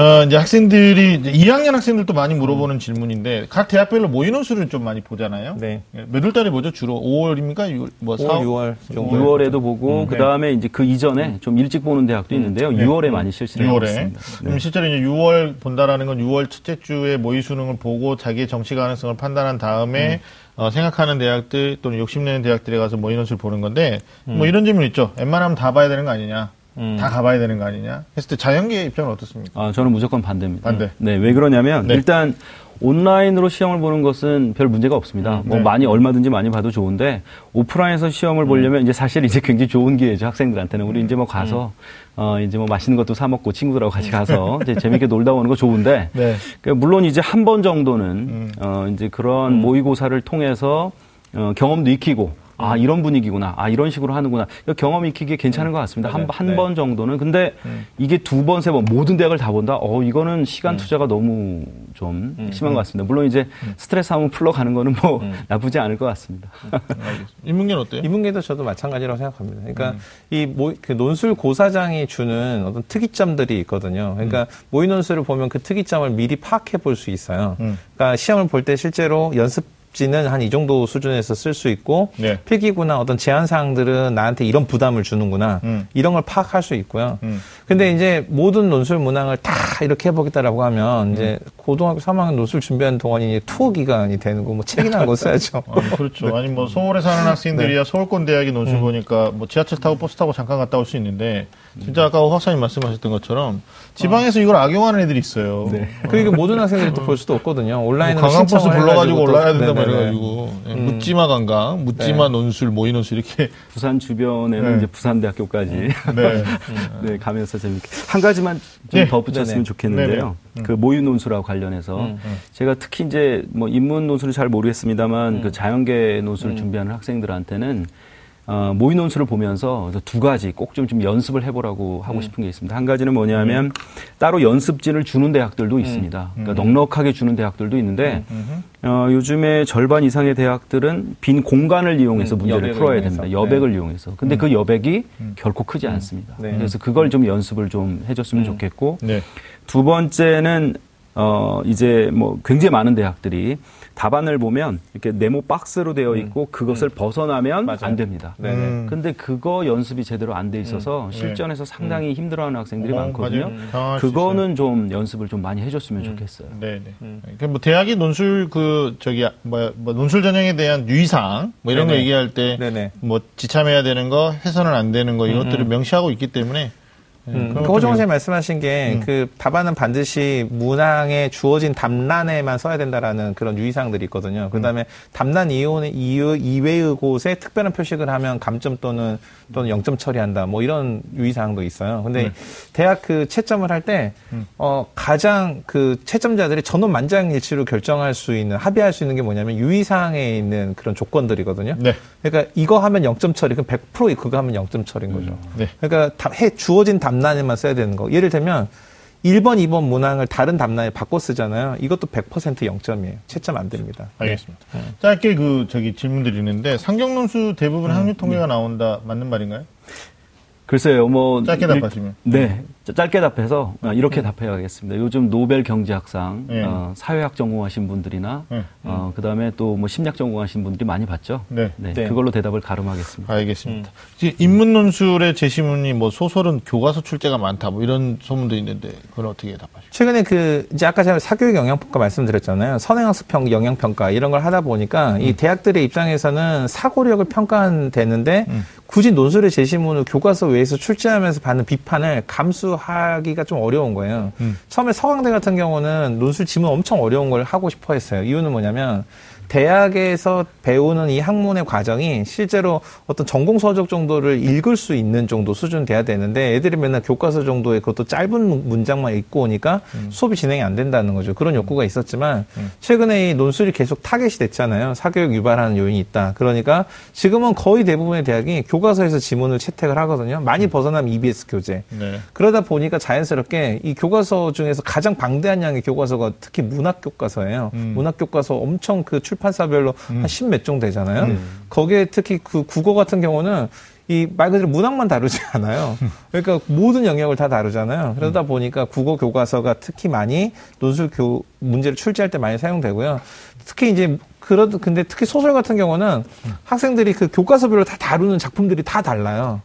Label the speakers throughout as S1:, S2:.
S1: 어, 이제 학생들이 이제 2학년 학생들도 많이 물어보는 질문인데 각 대학별로 모의논 수를 좀 많이 보잖아요.
S2: 네.
S1: 예, 몇월 달에 보죠? 주로 5월입니까? 6월, 뭐
S2: 5월,
S1: 4월,
S2: 6월 정도.
S3: 6월에도 보고 그
S1: 네.
S3: 다음에 이제 그 이전에 좀 일찍 보는 대학도 있는데요.
S1: 네.
S3: 6월에 많이 실시를 하고
S1: 6월에.
S3: 있습니다. 네.
S1: 그럼 실제로 이제 6월 본다라는 건 6월 첫째 주에 모의 수능을 보고 자기의 정시 가능성을 판단한 다음에
S3: 음.
S1: 어, 생각하는 대학들 또는 욕심내는 대학들에 가서 모의 논술을 보는 건데
S3: 음.
S1: 뭐 이런 질문 있죠. 웬만하면 다 봐야 되는 거 아니냐?
S2: 음.
S1: 다 가봐야 되는 거 아니냐? 했을 때 자연계의 입장은 어떻습니까?
S3: 아, 저는 무조건 반대입니다.
S1: 반대.
S3: 네, 왜 그러냐면
S1: 네.
S3: 일단 온라인으로 시험을 보는 것은 별 문제가 없습니다. 뭐
S1: 네.
S3: 많이 얼마든지 많이 봐도 좋은데 오프라인에서 시험을 보려면 이제 사실 이제 굉장히 좋은 기회죠 학생들한테는 우리 이제 뭐 가서 어 이제 뭐 맛있는 것도 사 먹고 친구들하고 같이 가서 이제 재밌게 놀다 오는 거 좋은데
S1: 네.
S3: 그 물론 이제 한 번 정도는
S1: 음.
S3: 어 이제 그런 모의고사를 통해서 어 경험도 익히고 아 이런 분위기구나 아 이런 식으로 하는구나 경험 익히기 괜찮은 것 같습니다 한
S2: 맞아요.
S3: 한
S2: 네.
S3: 번 정도는 근데
S1: 음.
S3: 이게 두 번 세 번 모든 대학을 다 본다 어 이거는 시간 투자가 너무 좀 심한 것 같습니다 물론 이제 스트레스 한번 풀러 가는 거는 뭐 나쁘지 않을 것 같습니다
S1: 알겠습니다. 인문계는 어때요?
S2: 이문계도 저도 마찬가지라고 생각합니다.
S1: 음.
S2: 그러니까 이 모, 그 논술 고사장이 주는 어떤 특이점들이 있거든요. 그러니까 모의 논술을 보면 그 특이점을 미리 파악해 볼 수 있어요.
S1: 음.
S2: 그러니까 시험을 볼 때 실제로 연습 지는 한 이 정도 수준에서 쓸 수 있고
S1: 네.
S2: 필기구나 어떤 제한 사항들은 나한테 이런 부담을 주는구나
S1: 음.
S2: 이런 걸 파악할 수 있고요.
S1: 음.
S2: 근데 이제 모든 논술 문항을 다 이렇게 해보겠다라고 하면 이제
S1: 음.
S2: 고등학교 3학년 논술 준비하는 동안이 이제 투어 기간이 되는 거 뭐 책이나 한거 써야죠.
S1: 아니, 그렇죠. 아니, 뭐, 서울에 사는 학생들이야 서울권 대학의 논술 보니까 뭐 지하철 타고 버스 타고 잠깐 갔다 올 수 있는데, 진짜 아까 오 박사님 말씀하셨던 것처럼, 지방에서 이걸 악용하는 애들이 있어요.
S2: 그러니까 모든 학생들이 또 볼 수도 없거든요. 온라인으로
S1: 뭐 강강버스 불러가지고 올라야 된다
S2: 네네네.
S1: 말해가지고, 예, 묻지마 관광, 묻지마 논술, 모의 논술 이렇게.
S3: 부산 주변에는
S1: 네.
S3: 이제 부산대학교까지
S1: 네.
S3: 네, 가면서 재밌게. 한 가지만 좀
S1: 네.
S3: 더 붙였으면. 좋겠는데요. 그 모의 논술하고 관련해서
S2: 음.
S3: 제가 특히 이제 뭐 인문 논술은 잘 모르겠습니다만
S2: 음.
S3: 그 자연계 논술을 준비하는 학생들한테는 어, 모의 논술을 보면서 두 가지 꼭 좀 좀 연습을 해보라고
S2: 음.
S3: 하고 싶은 게 있습니다. 한 가지는 뭐냐면 따로 연습지를 주는 대학들도
S2: 음.
S3: 있습니다. 그러니까 넉넉하게 주는 대학들도 있는데
S1: 음흠.
S3: 어, 요즘에 절반 이상의 대학들은 빈 공간을 이용해서
S2: 음,
S3: 문제를 풀어야
S2: 이용해서.
S3: 됩니다. 여백을 이용해서. 근데 그 여백이
S1: 음.
S3: 결코 크지 않습니다.
S2: 네.
S3: 그래서 그걸 좀 연습을 좀 해줬으면
S2: 음.
S3: 좋겠고
S1: 네.
S3: 두 번째는 어 이제 뭐 굉장히 많은 대학들이 답안을 보면 이렇게 네모 박스로 되어 있고 그것을 벗어나면
S2: 음. 맞아요.
S3: 안 됩니다.
S2: 네네.
S1: 음.
S3: 근데 그거 연습이 제대로 안 돼 있어서 실전에서 상당히 힘들어하는 학생들이
S1: 어,
S3: 많거든요. 그거는 좀 연습을 좀 많이 해줬으면 좋겠어요.
S1: 네, 네. 그뭐 대학이 논술 그 저기 뭐, 뭐 논술 전형에 대한 유의사항 뭐 이런 거
S2: 네네.
S1: 얘기할 때
S2: 네네.
S1: 뭐 지참해야 되는 거, 해서는 안 되는 거 이것들을 명시하고 있기 때문에 네,
S2: 음,
S1: 그런
S2: 그
S1: 것도
S2: 호정
S1: 명-
S2: 선생님 말씀하신 게그 답안은 반드시 문항에 주어진 답란에만 써야 된다라는 그런 유의사항들이 있거든요. 그 다음에 답란 이외의, 이외의 곳에 특별한 표식을 하면 감점 또는 또는 영점 처리한다. 뭐 이런 유의사항도 있어요. 근데 대학 그 채점을 할 때 어, 가장 그 채점자들이 전원 만장일치로 결정할 수 있는 합의할 수 있는 게 뭐냐면 유의사항에 있는 그런 조건들이거든요.
S1: 네.
S2: 그러니까 이거 하면 0점 처리, 그럼 100% 그거 하면 0점 처리인 거죠.
S1: 네.
S2: 그러니까 답- 해 주어진 답 란에만 써야 되는 거. 예를 들면 1번, 2번 문항을 다른 답란에 바꿔 쓰잖아요. 이것도 100% 0점이에요. 채점 안 됩니다.
S1: 알겠습니다. 짧게 그 저기 질문 드리는데 상경 논술 대부분 확률 통계가 나온다 맞는 말인가요?
S3: 글쎄요, 뭐
S1: 짧게
S3: 일-
S1: 답하시면.
S3: 네, 짜- 짧게 답해서 어, 이렇게 답해야겠습니다. 요즘 노벨 경제학상
S1: 네.
S3: 어, 사회학 전공하신 분들이나
S1: 네.
S3: 어, 그 다음에 또 뭐 심리학 전공하신 분들이 많이 봤죠.
S1: 네.
S3: 네,
S2: 네.
S3: 그걸로 대답을 가름하겠습니다.
S1: 알겠습니다. 이제 인문 논술의 제시문이 뭐 소설은 교과서 출제가 많다 뭐 이런 소문도 있는데 그건 어떻게 답하실까요?
S2: 최근에 그 이제 아까 제가 사교육 영향평가 말씀드렸잖아요. 선행학습 평 영향평가 이런 걸 하다 보니까 이 대학들의 입장에서는 사고력을 평가되는데 굳이 논술의 제시문을 교과서 외 에서 출제하면서 받는 비판을 감수하기가 좀 어려운 거예요.
S1: 음.
S2: 처음에 서강대 같은 경우는 논술 지문 엄청 어려운 걸 하고 싶어 했어요. 이유는 뭐냐면 대학에서 배우는 이 학문의 과정이 실제로 어떤 전공 서적 정도를 읽을 수 있는 정도 수준 돼야 되는데 애들이 맨날 교과서 정도의 그것도 짧은 문장만 읽고 오니까 수업이 진행이 안 된다는 거죠. 그런 욕구가 있었지만 최근에 이 논술이 계속 타겟이 됐잖아요. 사교육 유발하는 요인이 있다. 그러니까 지금은 거의 대부분의 대학이 교과서에서 지문을 채택을 하거든요. 많이 벗어나면 EBS 교재.
S1: 네.
S2: 그러다 보니까 자연스럽게 이 교과서 중에서 가장 방대한 양의 교과서가 특히 문학 교과서예요.
S1: 음.
S2: 문학 교과서 엄청 그 출 판사별로 한십몇 종 되잖아요.
S1: 음.
S2: 거기에 특히 그 국어 같은 경우는 이 말 그대로 문학만 다루지 않아요. 그러니까 모든 영역을 다 다루잖아요. 그러다 보니까 국어 교과서가 특히 많이 논술 교 문제를 출제할 때 많이 사용되고요. 특히 이제 그러도 근데 특히 소설 같은 경우는 학생들이 그 교과서별로 다 다루는 작품들이 다 달라요.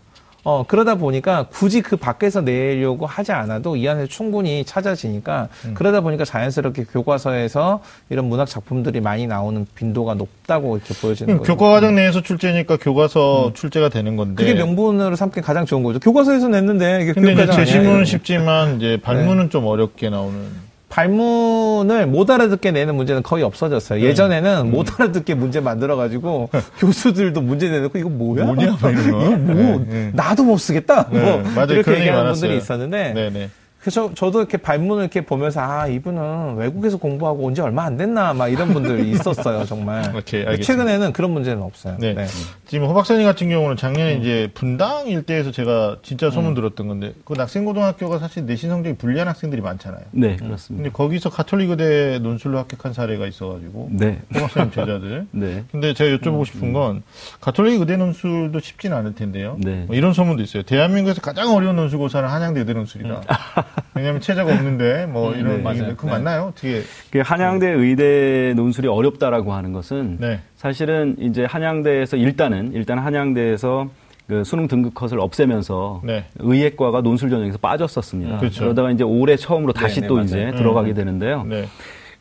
S2: 어, 그러다 보니까 굳이 그 밖에서 내려고 하지 않아도 이 안에 충분히 찾아지니까 그러다 보니까 자연스럽게 교과서에서 이런 문학 작품들이 많이 나오는 빈도가 높다고 이렇게 보여지는
S1: 그럼
S2: 거죠.
S1: 교과 과정 내에서 출제니까 교과서 출제가 되는 건데.
S2: 그게 명분으로 삼기 가장 좋은 거죠. 교과서에서 냈는데 이게
S1: 근데 이제
S2: 아니야,
S1: 제시문은
S2: 이러면.
S1: 쉽지만 이제 발문은 좀 어렵게 나오는.
S2: 발문을 못 알아듣게 내는 문제는 거의 없어졌어요.
S1: 네.
S2: 예전에는
S1: 음.
S2: 못 알아듣게 문제 만들어가지고 교수들도 문제 내놓고 이거 뭐야?
S1: 뭐냐, 거.
S2: 이거 뭐
S1: 네, 네.
S2: 나도 못 쓰겠다.
S1: 네,
S2: 뭐
S1: 맞아요.
S2: 이렇게
S1: 얘기
S2: 얘기하는
S1: 많았어요.
S2: 분들이 있었는데
S1: 네네.
S2: 그래서 저도 이렇게 발문을 이렇게 보면서 아 이분은 외국에서 공부하고 온 지 얼마 안 됐나 막 이런 분들이 있었어요 정말.
S1: 오케이.
S2: 최근에는 그런 문제는 없어요.
S1: 네.
S2: 네.
S1: 지금 호 박사님 같은 경우는 작년에
S2: 음.
S1: 이제 분당 일대에서 제가 진짜 소문 들었던 건데 그 낙생고등학교가 사실 내신 성적이 불리한 학생들이 많잖아요.
S3: 네, 그렇습니다.
S1: 근데 거기서 가톨릭 의대 논술로 합격한 사례가 있어가지고
S3: 네.
S1: 호 박사님 제자들.
S3: 네.
S1: 근데 제가 여쭤보고 싶은 건 가톨릭 의대 논술도 쉽지는 않을 텐데요.
S3: 네.
S1: 뭐 이런 소문도 있어요. 대한민국에서 가장 어려운 논술고사는 한양대 의대 논술이다. 왜냐하면 체제가 없는데 뭐 이런
S2: 네,
S1: 얘기인데
S2: 맞아요.
S1: 그거
S2: 네.
S1: 맞나요? 어떻게?
S3: 그 한양대 의대 논술이 어렵다라고 하는 것은
S1: 네.
S3: 사실은 이제 한양대에서 일단은 일단 한양대에서 그 수능 등급 컷을 없애면서
S1: 네.
S3: 의예과가 논술 전형에서 빠졌었습니다.
S1: 그렇죠.
S3: 그러다가 이제 올해 처음으로 다시
S2: 네,
S3: 또
S2: 네,
S3: 이제
S2: 맞아요.
S3: 들어가게 되는데요.
S1: 네.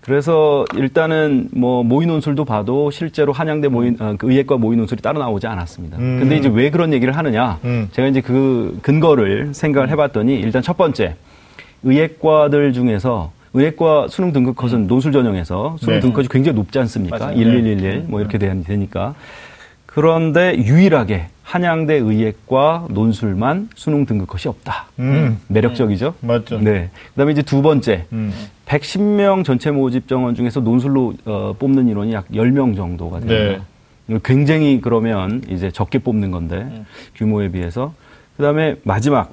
S3: 그래서 일단은 뭐 모의 논술도 봐도 실제로 한양대 모의 어, 그 의예과 모의 논술이 따로 나오지 않았습니다.
S1: 음.
S3: 근데 이제 왜 그런 얘기를 하느냐?
S1: 음.
S3: 제가 이제 그 근거를 생각을 해봤더니 일단 첫 번째 의예과들 중에서 의예과 수능 등급 컷은 논술 전형에서 수능
S1: 네.
S3: 등급 컷이 굉장히 높지 않습니까?
S2: 맞아요.
S3: 1111 뭐 이렇게 되- 되니까. 그런데 유일하게 한양대 의예과 논술만 수능 등급 컷이 없다.
S1: 음.
S3: 매력적이죠?
S1: 맞죠.
S3: 네. 그 다음에 이제 두 번째.
S1: 음.
S3: 110명 전체 모집 정원 중에서 논술로 어, 뽑는 인원이 약 10명 정도가 됩니다. 굉장히 그러면 이제 적게 뽑는 건데 규모에 비해서 그 다음에 마지막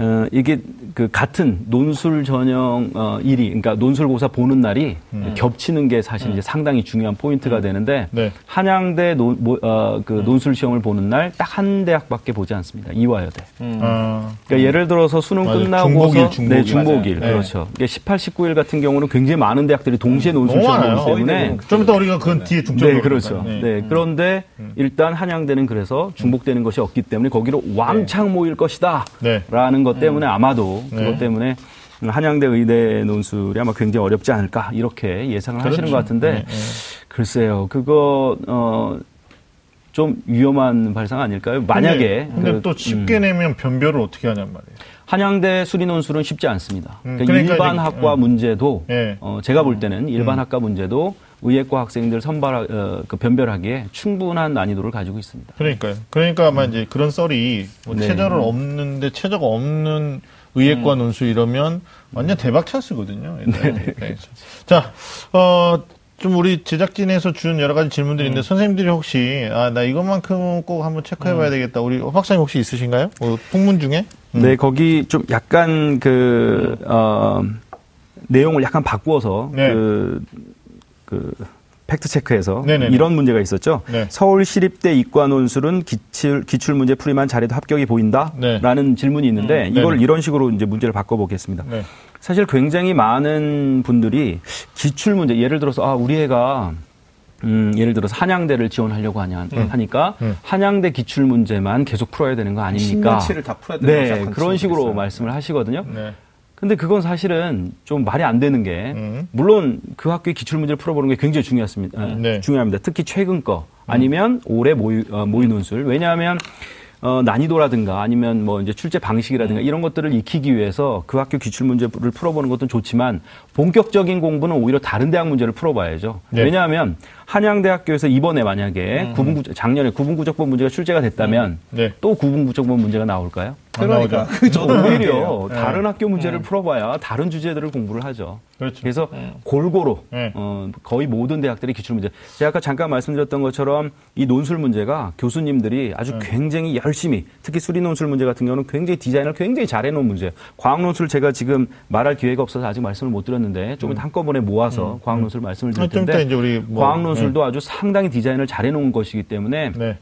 S3: 어, 이게 그 같은 논술 전형 어, 일이 그러니까 논술고사 보는 날이 겹치는 게 사실 이제 상당히 중요한 포인트가 되는데
S1: 네.
S3: 한양대 논, 모- 어, 그 논술 시험을 보는 날 딱 한 대학밖에 보지 않습니다. 이화여대.
S1: 아.
S3: 그러니까 예를 들어서 수능
S1: 맞아요.
S3: 끝나고서
S1: 중복일, 중복일.
S3: 네, 중복일
S1: 맞아요.
S3: 그렇죠. 이게 18, 19일 같은 경우는 굉장히 많은 대학들이 동시에 논술 시험을. 보기 때문에
S1: 좀 이따 우리가 그건 뒤에 중점
S3: 네, 그렇죠.
S1: 네.
S3: 네, 그런데 일단 한양대는 그래서 중복되는 것이 없기 때문에 거기로 왕창 모일 것이다.
S1: 네.
S3: 라는 것 때문에 아마도
S1: 네.
S3: 그것 때문에 한양대 의대 논술이 아마 굉장히 어렵지 않을까 이렇게 예상을 하시는
S1: 그렇죠.
S3: 것 같은데
S1: 네, 네.
S3: 글쎄요 그거 어, 좀 위험한 발상 아닐까요? 만약에
S1: 근데,
S3: 그,
S1: 또 쉽게
S3: 음,
S1: 내면 변별을 어떻게 하냔 말이에요.
S3: 한양대 수리 논술은 쉽지 않습니다.
S1: 음,
S3: 그러니까,
S1: 그러니까
S3: 일반
S1: 이제,
S3: 학과
S1: 음.
S3: 문제도
S1: 예.
S3: 어, 제가 볼 때는 일반
S1: 음.
S3: 학과 문제도 의예과 학생들 선발 어, 그 변별하기에 충분한 난이도를 가지고 있습니다.
S1: 그러니까요. 그러니까 아마 이제 그런 썰이 뭐
S3: 네.
S1: 체저를 없는데 체저가 없는 의예과
S3: 음.
S1: 논술 이러면 완전 대박 찬스거든요.
S3: 네.
S1: 네. 자, 어, 좀 우리 제작진에서 준 여러 가지 질문들이
S3: 음.
S1: 있는데 선생님들이 혹시 아, 나 이것만큼은 꼭 한번 체크해
S3: 음.
S1: 봐야 되겠다. 우리 박 박사님 혹시 있으신가요? 어, 풍문 중에? 음.
S3: 네, 거기 좀 약간 그, 어, 내용을 약간 바꾸어서
S1: 네.
S3: 그, 그, 팩트체크에서
S1: 네네네.
S3: 이런 문제가 있었죠.
S1: 네.
S3: 서울시립대 이과 논술은 기출, 기출 문제 풀이만 잘해도 합격이 보인다?
S1: 네.
S3: 라는 질문이 있는데
S1: 음,
S3: 이걸. 이런 식으로 이제 문제를 바꿔보겠습니다.
S1: 네.
S3: 사실 굉장히 많은 분들이 기출 문제, 예를 들어서, 아, 우리 애가 음, 예를 들어서 한양대를 지원하려고 하냐, 하니까
S1: 음.
S3: 한양대 기출 문제만 계속 풀어야 되는 거 아닙니까?
S2: 10년치를 다 풀어야 되는
S3: 네. 그런 식으로
S2: 있어요.
S3: 말씀을 하시거든요.
S1: 네.
S3: 근데 그건 사실은 좀 말이 안 되는 게
S1: 음.
S3: 물론 그 학교의 기출 문제를 풀어보는 게 굉장히 중요했습니다. 아,
S1: 네.
S3: 중요합니다. 특히 최근 거 아니면 올해 모의, 어, 모의 논술. 왜냐하면 어, 난이도라든가 아니면 뭐 이제 출제 방식이라든가 이런 것들을 익히기 위해서 그 학교 기출 문제를 풀어보는 것도 좋지만 본격적인 공부는 오히려 다른 대학 문제를 풀어봐야죠.
S1: 네.
S3: 왜냐하면 한양대학교에서 이번에 만약에 구분구 작년에 구분구적법 문제가 출제가 됐다면
S1: 네.
S3: 또 구분구적법 문제가 나올까요?
S1: 안
S2: 그러니까. 그 저도
S3: 오히려
S2: 그렇게요.
S1: 네.
S3: 다른 학교 문제를 풀어봐야 다른 주제들을 공부를 하죠.
S1: 그렇죠.
S3: 그래서 골고루
S1: 네.
S3: 어, 거의 모든 대학들이 기출 문제. 제가 아까 잠깐 말씀드렸던 것처럼 이 논술 문제가 교수님들이 아주
S1: 네.
S3: 굉장히 열심히 특히 수리 논술 문제 같은 경우는 굉장히 디자인을 굉장히 잘해놓은 문제. 과학 논술 제가 지금 말할 기회가 없어서 아직 말씀을 못 드렸는데 좀 한꺼번에 모아서 과학 논술 말씀을
S1: 아,
S3: 드릴 텐데
S1: 이제 우리 뭐,
S3: 과학 논술도 아주 상당히 디자인을 잘해놓은 것이기 때문에
S1: 네.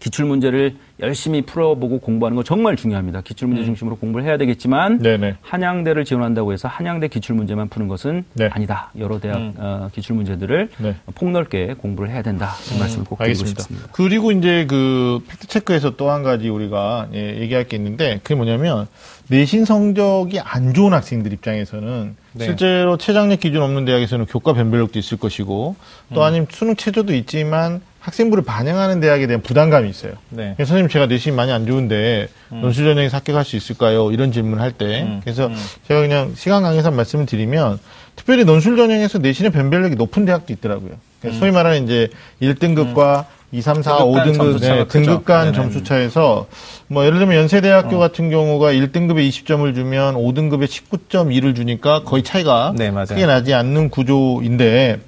S3: 기출 문제를 열심히 풀어보고 공부하는 거 정말 중요합니다. 기출 문제 중심으로 공부를 해야 되겠지만
S1: 네네.
S3: 한양대를 지원한다고 해서 한양대 기출 문제만 푸는 것은
S1: 네.
S3: 아니다. 여러 대학 어, 기출 문제들을
S1: 네.
S3: 폭넓게 공부를 해야 된다. 이 말씀을 꼭 드리고
S1: 알겠습니다.
S3: 싶습니다.
S1: 그리고 이제 그 팩트 체크에서 또 한 가지 우리가 예, 얘기할 게 있는데 그게 뭐냐면 내신 성적이 안 좋은 학생들 입장에서는
S2: 네.
S1: 실제로 최장력 기준 없는 대학에서는 교과 변별력도 있을 것이고 또 아니면 수능 최저도 있지만 학생부를 반영하는 대학에 대한 부담감이 있어요.
S2: 네.
S1: 그래서 선생님 제가 내신이 많이 안 좋은데 논술 전형에서 합격할 수 있을까요? 이런 질문을 할때 그래서 제가 그냥 시간 강의에서 말씀을 드리면 특별히 논술 전형에서 내신의 변별력이 높은 대학도 있더라고요. 그래서 소위 말하는 이제 1등급과 2, 3, 4,
S2: 등급 간
S1: 5등급
S2: 점수차가
S1: 네. 등급 간
S2: 네네.
S1: 점수 차에서 뭐 예를 들면 연세대학교 같은 경우가 1등급에 20점을 주면 5등급에 19.2를 주니까 거의 차이가
S2: 네.
S1: 크게 나지 않는 구조인데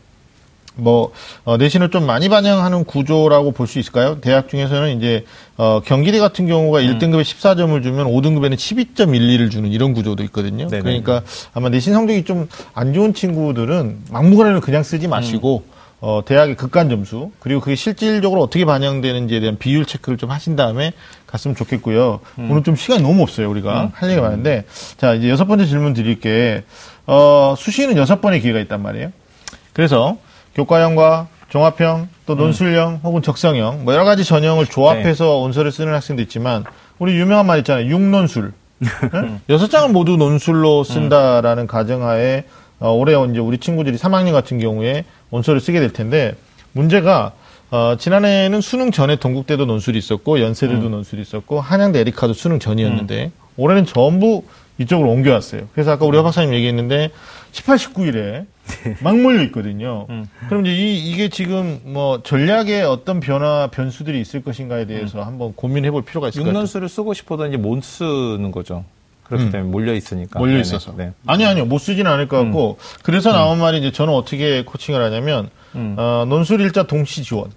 S1: 뭐 어, 내신을 좀 많이 반영하는 구조라고 볼 수 있을까요? 대학 중에서는 이제 어, 경기대 같은 경우가
S2: 음.
S1: 1등급에 14점을 주면 5등급에는 12.12를 주는 이런 구조도 있거든요.
S2: 네네.
S1: 그러니까 아마 내신 성적이 좀 안 좋은 친구들은 막무가내로 그냥 쓰지 마시고
S2: 음.
S1: 어, 대학의 극간 점수 그리고 그게 실질적으로 어떻게 반영되는지에 대한 비율 체크를 좀 하신 다음에 갔으면 좋겠고요.
S2: 음.
S1: 오늘 좀 시간이 너무 없어요. 우리가 할 얘기가 많은데 자 이제 여섯 번째 질문 드릴게. 어, 수시는 여섯 번의 기회가 있단 말이에요. 그래서 교과형과 종합형 또 논술형 혹은 적성형 뭐 여러 가지 전형을 조합해서 원서를 쓰는 학생도 있지만 우리 유명한 말 있잖아요. 육논술. 네? 여섯 장을 모두 논술로 쓴다라는 가정하에 어, 올해 이제 우리 친구들이 3학년 같은 경우에 원서를 쓰게 될 텐데 문제가 어, 지난해에는 수능 전에 동국대도 논술이 있었고 연세대도 논술이 있었고 한양대 에리카도 수능 전이었는데 올해는 전부 이쪽으로 옮겨왔어요. 그래서 아까 우리 허 박사님 얘기했는데 18, 19일에 막 몰려 있거든요. 그럼 이제 이, 이게 지금 뭐 전략에 어떤 변화, 변수들이 있을 것인가에 대해서 한번 고민해 볼 필요가 있을 것 같아요.
S2: 육론수를 쓰고 싶어도 이제 못 쓰는 거죠. 그렇기 때문에 몰려 있으니까.
S1: 몰려. 있어서.
S2: 네.
S1: 아니, 아니요. 못 쓰지는 않을 것 같고. 그래서 나온 말이 이제 저는 어떻게 코칭을 하냐면, 어, 논술 일자 동시 지원.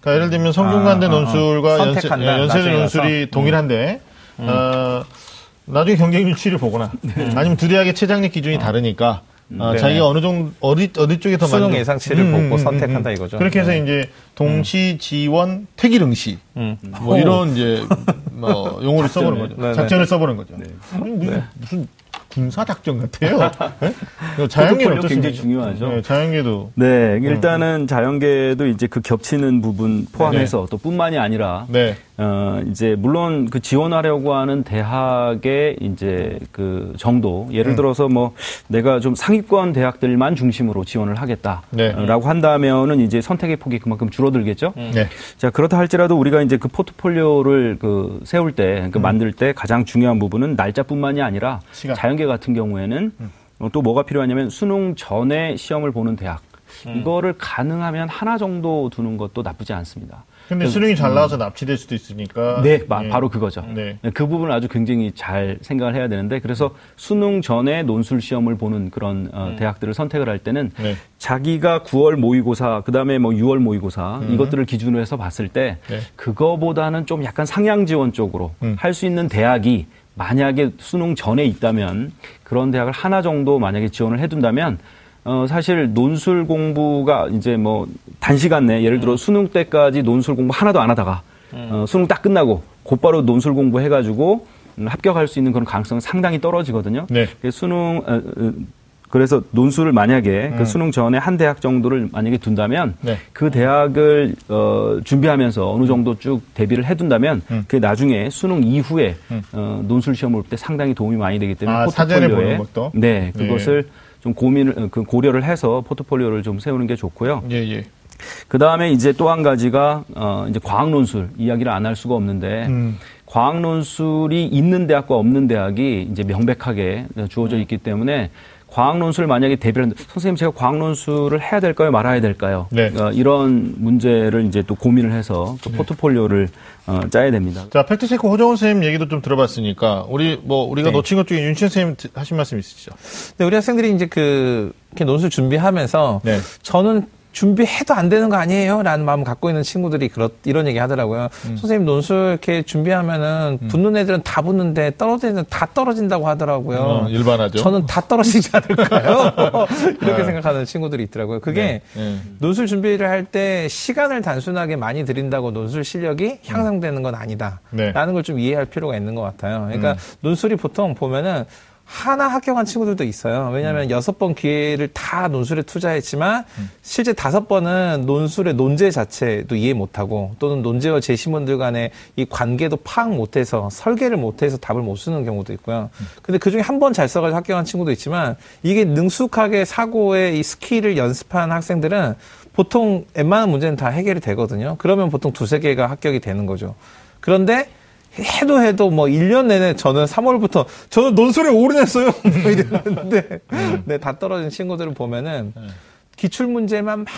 S1: 그러니까 예를 들면 성균관대
S2: 아, 아, 아.
S1: 논술과 연세,
S2: 선택한다,
S1: 예, 연세대 논술이
S2: 가서.
S1: 동일한데, 어, 나중에 경쟁 유치를 보거나, 아니면 두 대학의 최장력 기준이 다르니까, 어,
S2: 네네.
S1: 자기가 어느 정도, 어디, 어디 쪽에 더
S2: 수능
S1: 만족-
S2: 예상치를 보고 선택한다 이거죠.
S1: 그렇게 해서
S2: 네.
S1: 이제 동시 지원 태기릉시.
S2: 음.
S1: 뭐 이런 이제 뭐 용어를 써보는 거죠.
S2: 네네.
S1: 작전을 써보는 거죠. 아니, 무슨, 무슨 군사 작전 같아요. 네? 어떻습니까?
S3: 굉장히 중요하죠.
S1: 네, 자연계도
S3: 네, 일단은 자연계도 이제 그 겹치는 부분 포함해서 또 뿐만이 아니라
S1: 네.
S3: 어, 이제 물론 그 지원하려고 하는 대학의 이제 그 정도
S1: 음.
S3: 예를 들어서 뭐 내가 좀 상위권 대학들만 중심으로 지원을 하겠다라고
S1: 네.
S3: 한다면은 이제 선택의 폭이 그만큼 줄어들겠죠.
S1: 네.
S3: 자 그렇다 할지라도 우리가 이제 그 포트폴리오를 그 세울 때, 그 만들 때 가장 중요한 부분은 날짜뿐만이 아니라
S1: 시간.
S3: 자연계 같은 경우에는 어, 또 뭐가 필요하냐면 수능 전에 시험을 보는 대학 이거를 가능하면 하나 정도 두는 것도 나쁘지 않습니다.
S1: 근데 수능이 잘 나와서 납치될 수도 있으니까.
S3: 네, 마-
S1: 예.
S3: 바로 그거죠.
S1: 네.
S3: 그 부분을 아주 굉장히 잘 생각을 해야 되는데 그래서 수능 전에 논술 시험을 보는 그런 어, 대학들을 선택을 할 때는
S1: 네.
S3: 자기가 9월 모의고사 그다음에 뭐 6월 모의고사 이것들을 기준으로 해서 봤을 때
S1: 네.
S3: 그거보다는 좀 약간 상향 지원 쪽으로
S1: 음.
S3: 할수 있는 대학이 만약에 수능 전에 있다면 그런 대학을 하나 정도 만약에 지원을 해둔다면 어, 사실 논술 공부가 이제 뭐 단시간 내 예를 들어 수능 때까지 논술 공부 하나도 안 하다가 어, 수능 딱 끝나고 곧바로 논술 공부 해가지고 음, 합격할 수 있는 그런 가능성은 상당히 떨어지거든요.
S1: 네.
S3: 그래서 수능 어, 어, 그래서 논술을 만약에 그 수능 전에 한 대학 정도를 만약에 둔다면
S1: 네.
S3: 그 대학을 어, 준비하면서 어느 정도 쭉 대비를 해둔다면
S1: 음.
S3: 그게 나중에 수능 이후에 어, 논술 시험을 볼때 상당히 도움이 많이 되기 때문에
S1: 아, 사전에
S3: 포트폴리오에
S1: 보는 것도?
S3: 네
S1: 네.
S3: 그것을 좀 고민을 어, 그 고려를 해서 포트폴리오를 좀 세우는 게 좋고요.
S1: 예, 예.
S3: 그 다음에 이제 또 한 가지가 어 이제 과학 논술 이야기를 안 할 수가 없는데
S1: 음.
S3: 과학 논술이 있는 대학과 없는 대학이 이제 명백하게 주어져 있기 때문에 과학 논술 만약에 대비를 하는데 선생님 제가 과학 논술을 해야 될까요 말아야 될까요?
S1: 네.
S3: 어, 이런 문제를 이제 또 고민을 해서 그 포트폴리오를 어, 짜야 됩니다.
S1: 자, 팩트체크 호정원 선생님 얘기도 좀 들어봤으니까, 우리, 뭐, 우리가
S2: 네.
S1: 놓친 것 중에 윤신 선생님 하신 말씀 있으시죠?
S2: 근데 우리 학생들이 이제 그 이렇게 논술 준비하면서
S1: 네.
S2: 저는 준비해도 안 되는 거 아니에요? 라는 마음 을 갖고 있는 친구들이 그렇, 이런 얘기 하더라고요. 음. 선생님 논술 이렇게 준비하면은 음. 붙는 애들은 다 붙는데 떨어지는 애들은 다 떨어진다고 하더라고요. 어,
S1: 일반하죠.
S2: 저는 다 떨어지지 않을까요? 이렇게 네. 생각하는 친구들이 있더라고요. 그게 네. 네. 논술 준비를 할 때 시간을 단순하게 많이 들인다고 논술 실력이 향상되는 건 아니다. 네. 라는 걸 좀 이해할 필요가 있는 것 같아요. 그러니까 음. 논술이 보통 보면은 하나 합격한 친구들도 있어요. 왜냐하면 음. 여섯 번 기회를 다 논술에 투자했지만 음. 실제 다섯 번은 논술의 논제 자체도 이해 못하고 또는 논제와 제시문들 간의 이 관계도 파악 못해서 설계를 못해서 답을 못 쓰는 경우도 있고요. 음. 근데 그 중에 한 번 잘 써가지고 합격한 친구도 있지만 이게 능숙하게 사고의 이 skill을 연습한 학생들은 보통 웬만한 문제는 다 해결이 되거든요. 그러면 보통 두세 개가 합격이 되는 거죠. 그런데 해도 해도 뭐 1년 내내 저는 3월부터 저는 논술에 올인했어요. 뭐 이랬는데 음. 네, 다 떨어진 친구들을 보면은 네. 기출 문제만 막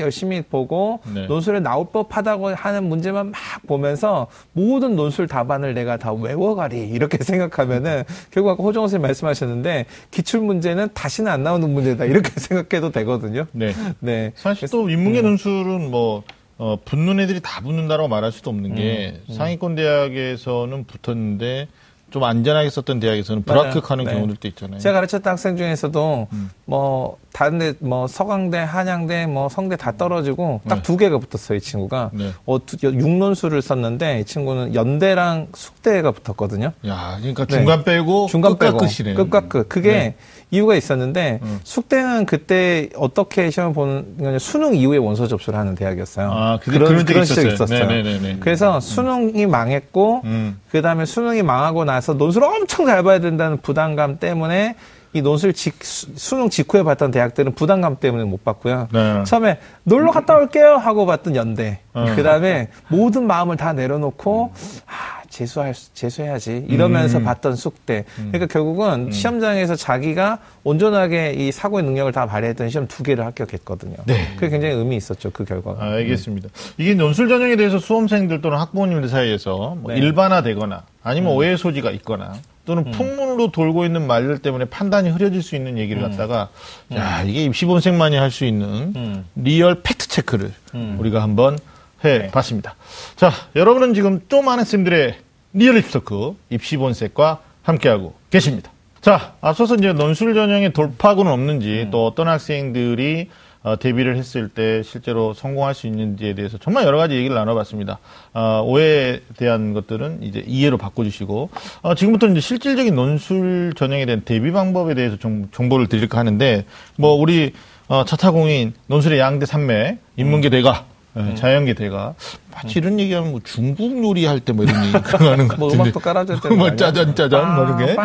S2: 열심히 보고 네. 논술에 나올 법하다고 하는 문제만 막 보면서 모든 논술 답안을 내가 다 외워가리 이렇게 생각하면은 결국 아까 호정호 선생님 말씀하셨는데 기출 문제는 다시는 안 나오는 문제다 이렇게 생각해도 되거든요.
S1: 네. 네. 사실 또 인문계 음. 논술은 뭐 어, 붙는 애들이 다 붙는다라고 말할 수도 없는 게 음, 음. 상위권 대학에서는 붙었는데 좀 안전하게 썼던 대학에서는 불합격하는 네. 경우들도 있잖아요.
S2: 제가 가르쳤던 학생 중에서도 음. 뭐 다른 데 뭐 서강대, 한양대, 뭐 성대 다 떨어지고 딱두 네. 개가 붙었어요, 이 친구가. 네. 어, 육론수를 썼는데 이 친구는 연대랑 숙대가 붙었거든요.
S1: 야, 그러니까 중간 네. 빼고 중간 빼고 끝이네.
S2: 끝과 끝. 그게 네. 이유가 있었는데 음. 숙대는 그때 어떻게 시험 보는 수능 이후에 원서 접수를 하는 대학이었어요.
S1: 아, 그런 그런, 그런 시절이
S2: 있었어요. 네네네네. 그래서 음. 수능이 망했고 음. 그다음에 수능이 망하고 나서 논술을 엄청 잘 봐야 된다는 부담감 때문에 이 논술 직, 수능 직후에 봤던 대학들은 부담감 때문에 못 봤고요. 네. 처음에 놀러 갔다 올게요 하고 봤던 연대. 어. 그 다음에 모든 마음을 다 내려놓고 아, 재수할 재수해야지 이러면서 음. 봤던 숙대. 음. 그러니까 결국은 음. 시험장에서 자기가 온전하게 이 사고의 능력을 다 발휘했던 시험 두 개를 합격했거든요. 네. 그게 굉장히 의미 있었죠 그 결과가.
S1: 아, 알겠습니다. 이게 논술 전형에 대해서 수험생들 또는 학부모님들 사이에서 뭐 네. 일반화되거나 아니면 음. 오해 소지가 있거나 또는 음. 풍문으로 돌고 있는 말들 때문에 판단이 흐려질 수 있는 얘기를 음. 갖다가 야 이게 입시본색만이 할 수 있는 real fact check를 우리가 한번 해봤습니다. 네. 자, 여러분은 지금 또 많은 쌤들의 real 입시 talk 입시본색과 함께하고 계십니다. 자, 앞서서 이제 논술 전형의 돌파구는 없는지 음. 또 어떤 학생들이 어, 대비를 했을 때 실제로 성공할 수 있는지에 대해서 정말 여러 가지 얘기를 나눠봤습니다. 어, 오해에 대한 것들은 이제 이해로 바꿔주시고 어, 지금부터 이제 실질적인 논술 전형에 대한 데뷔 방법에 대해서 좀 정보를 드릴까 하는데 뭐 우리 어, 차타공인 논술의 양대 산맥 인문계 대가 네, 자연계 대가 마치 이런 얘기하면 뭐 중국 요리 할 때 뭐 이런 얘기 하는
S2: 거뭐 음악도 깔아줄 때. 뭐
S1: 짜잔 짜잔 뭐 이런 게.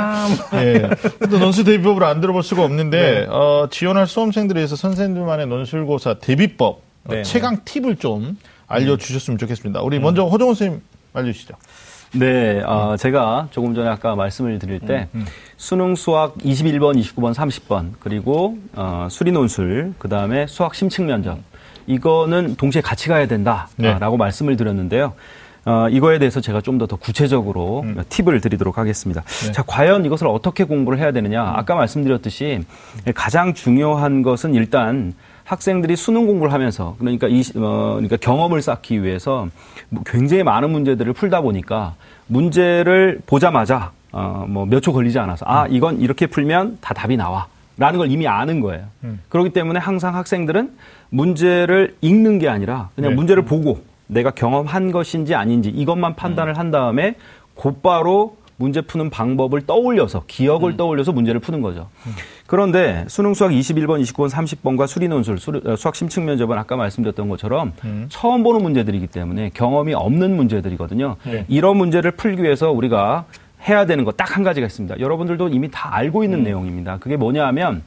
S1: 예. 또 논술 대비법을 안 들어볼 수가 없는데 네. 어, 지원할 수험생들에 의해서 선생님들만의 논술고사 대비법 어, 네. 최강 팁을 좀 알려주셨으면 좋겠습니다. 우리 음. 먼저 허정원 선생님 알려주시죠.
S3: 네, 어, 제가 조금 전에 아까 말씀을 드릴 때 음, 음. 수능 수학 21번, 29번, 30번 그리고 어, 수리 논술 그 다음에 수학 심층 면접 이거는 동시에 같이 가야 된다라고 네. 말씀을 드렸는데요. 어, 이거에 대해서 제가 좀 더 더 구체적으로 음. 팁을 드리도록 하겠습니다. 네. 자, 과연 이것을 어떻게 공부를 해야 되느냐? 음. 아까 말씀드렸듯이 가장 중요한 것은 일단 학생들이 수능 공부를 하면서 그러니까 이 어, 그러니까 경험을 쌓기 위해서 뭐 굉장히 많은 문제들을 풀다 보니까 문제를 보자마자 어, 뭐 몇 초 걸리지 않아서 아 이건 이렇게 풀면 다 답이 나와. 라는 걸 이미 아는 거예요. 음. 그렇기 때문에 항상 학생들은 문제를 읽는 게 아니라 그냥 네. 문제를 보고 내가 경험한 것인지 아닌지 이것만 판단을 음. 한 다음에 곧바로 문제 푸는 방법을 떠올려서 기억을 음. 떠올려서 문제를 푸는 거죠. 음. 그런데 수능 수학 21번, 29번, 30번과 수리 논술, 어, 수학 심층 면접은 아까 말씀드렸던 것처럼 음. 처음 보는 문제들이기 때문에 경험이 없는 문제들이거든요. 네. 이런 문제를 풀기 위해서 우리가 해야 되는 거딱한 가지가 있습니다. 여러분들도 이미 다 알고 있는 음. 내용입니다. 그게 뭐냐 하면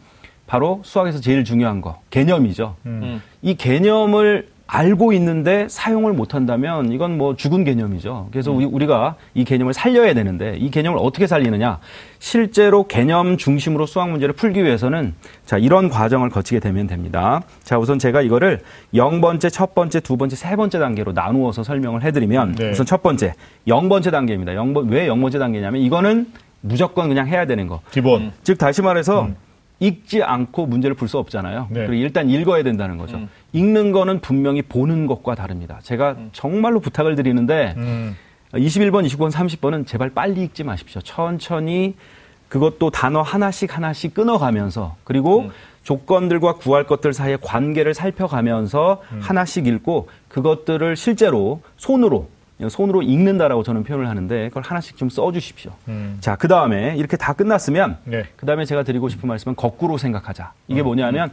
S3: 바로 수학에서 제일 중요한 거 개념이죠. 음. 이 개념을 알고 있는데 사용을 못한다면 이건 뭐 죽은 개념이죠. 그래서 음. 우리 가 이 개념을 살려야 되는데 이 개념을 어떻게 살리느냐? 실제로 개념 중심으로 수학 문제를 풀기 위해서는 자 이런 과정을 거치게 되면 됩니다. 자 우선 제가 이거를 0번째, 첫 번째, 두 번째, 세 번째 단계로 나누어서 설명을 해드리면 네. 우선 첫 번째 0번째 단계입니다. 0번 왜 0번째 단계냐면 이거는 무조건 그냥 해야 되는 거.
S1: 기본.
S3: 즉 다시 말해서 음. 읽지 않고 문제를 풀 수 없잖아요.
S1: 네.
S3: 그리고 일단 읽어야 된다는 거죠. 읽는 거는 분명히 보는 것과 다릅니다. 제가 정말로 부탁을 드리는데
S1: 음.
S3: 21번, 29번, 30번은 제발 빨리 읽지 마십시오. 천천히 그것도 단어 하나씩 하나씩 끊어가면서 그리고 조건들과 구할 것들 사이의 관계를 살펴가면서 하나씩 읽고 그것들을 실제로 손으로 손으로 읽는다라고 저는 표현을 하는데 그걸 하나씩 좀 써주십시오.
S1: 음.
S3: 자, 그 다음에 이렇게 다 끝났으면
S1: 네.
S3: 그 다음에 제가 드리고 싶은 말씀은 거꾸로 생각하자. 이게 뭐냐면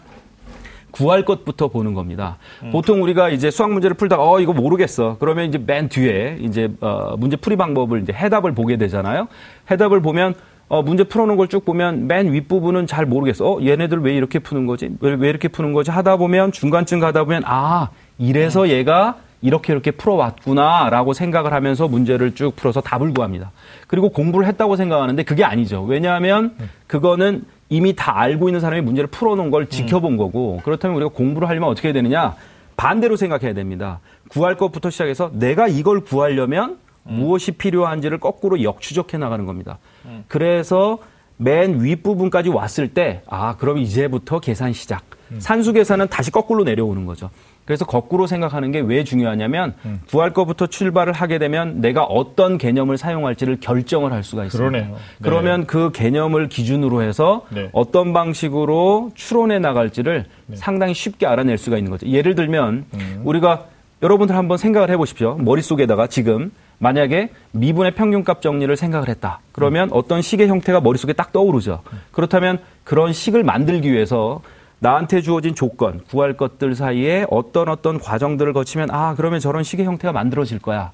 S3: 구할 것부터 보는 겁니다. 보통 우리가 이제 수학 문제를 풀다가 어 이거 모르겠어. 그러면 이제 맨 뒤에 이제 어 문제 풀이 방법을 이제 해답을 보게 되잖아요. 해답을 보면 어 문제 풀어놓은 걸 쭉 보면 맨 윗부분은 잘 모르겠어. 어 얘네들 왜 이렇게 푸는 거지? 왜, 왜 이렇게 푸는 거지? 하다 보면 중간쯤 가다 보면 아 이래서 얘가 이렇게 이렇게 풀어왔구나라고 생각을 하면서 문제를 쭉 풀어서 답을 구합니다. 그리고 공부를 했다고 생각하는데 그게 아니죠. 왜냐하면 그거는 이미 다 알고 있는 사람이 문제를 풀어놓은 걸 지켜본 거고 그렇다면 우리가 공부를 하려면 어떻게 해야 되느냐 반대로 생각해야 됩니다. 구할 것부터 시작해서 내가 이걸 구하려면 무엇이 필요한지를 거꾸로 역추적해 나가는 겁니다. 그래서 맨 윗부분까지 왔을 때, 아, 그럼 이제부터 계산 시작. 산수 계산은 다시 거꾸로 내려오는 거죠. 그래서 거꾸로 생각하는 게 왜 중요하냐면, 구할 것부터 출발을 하게 되면 내가 어떤 개념을 사용할지를 결정을 할 수가 있습니다.
S1: 그러네요. 네.
S3: 그러면 그 개념을 기준으로 해서
S1: 네.
S3: 어떤 방식으로 추론해 나갈지를 상당히 쉽게 알아낼 수가 있는 거죠. 예를 들면,
S1: 음.
S3: 우리가 여러분들 한번 생각을 해 보십시오. 머릿속에다가 지금 만약에 미분의 평균값 정리를 생각을 했다. 그러면 어떤 식의 형태가 머릿속에 딱 떠오르죠. 그렇다면 그런 식을 만들기 위해서 나한테 주어진 조건, 구할 것들 사이에 어떤 어떤 과정들을 거치면 아, 그러면 저런 식의 형태가 만들어질 거야.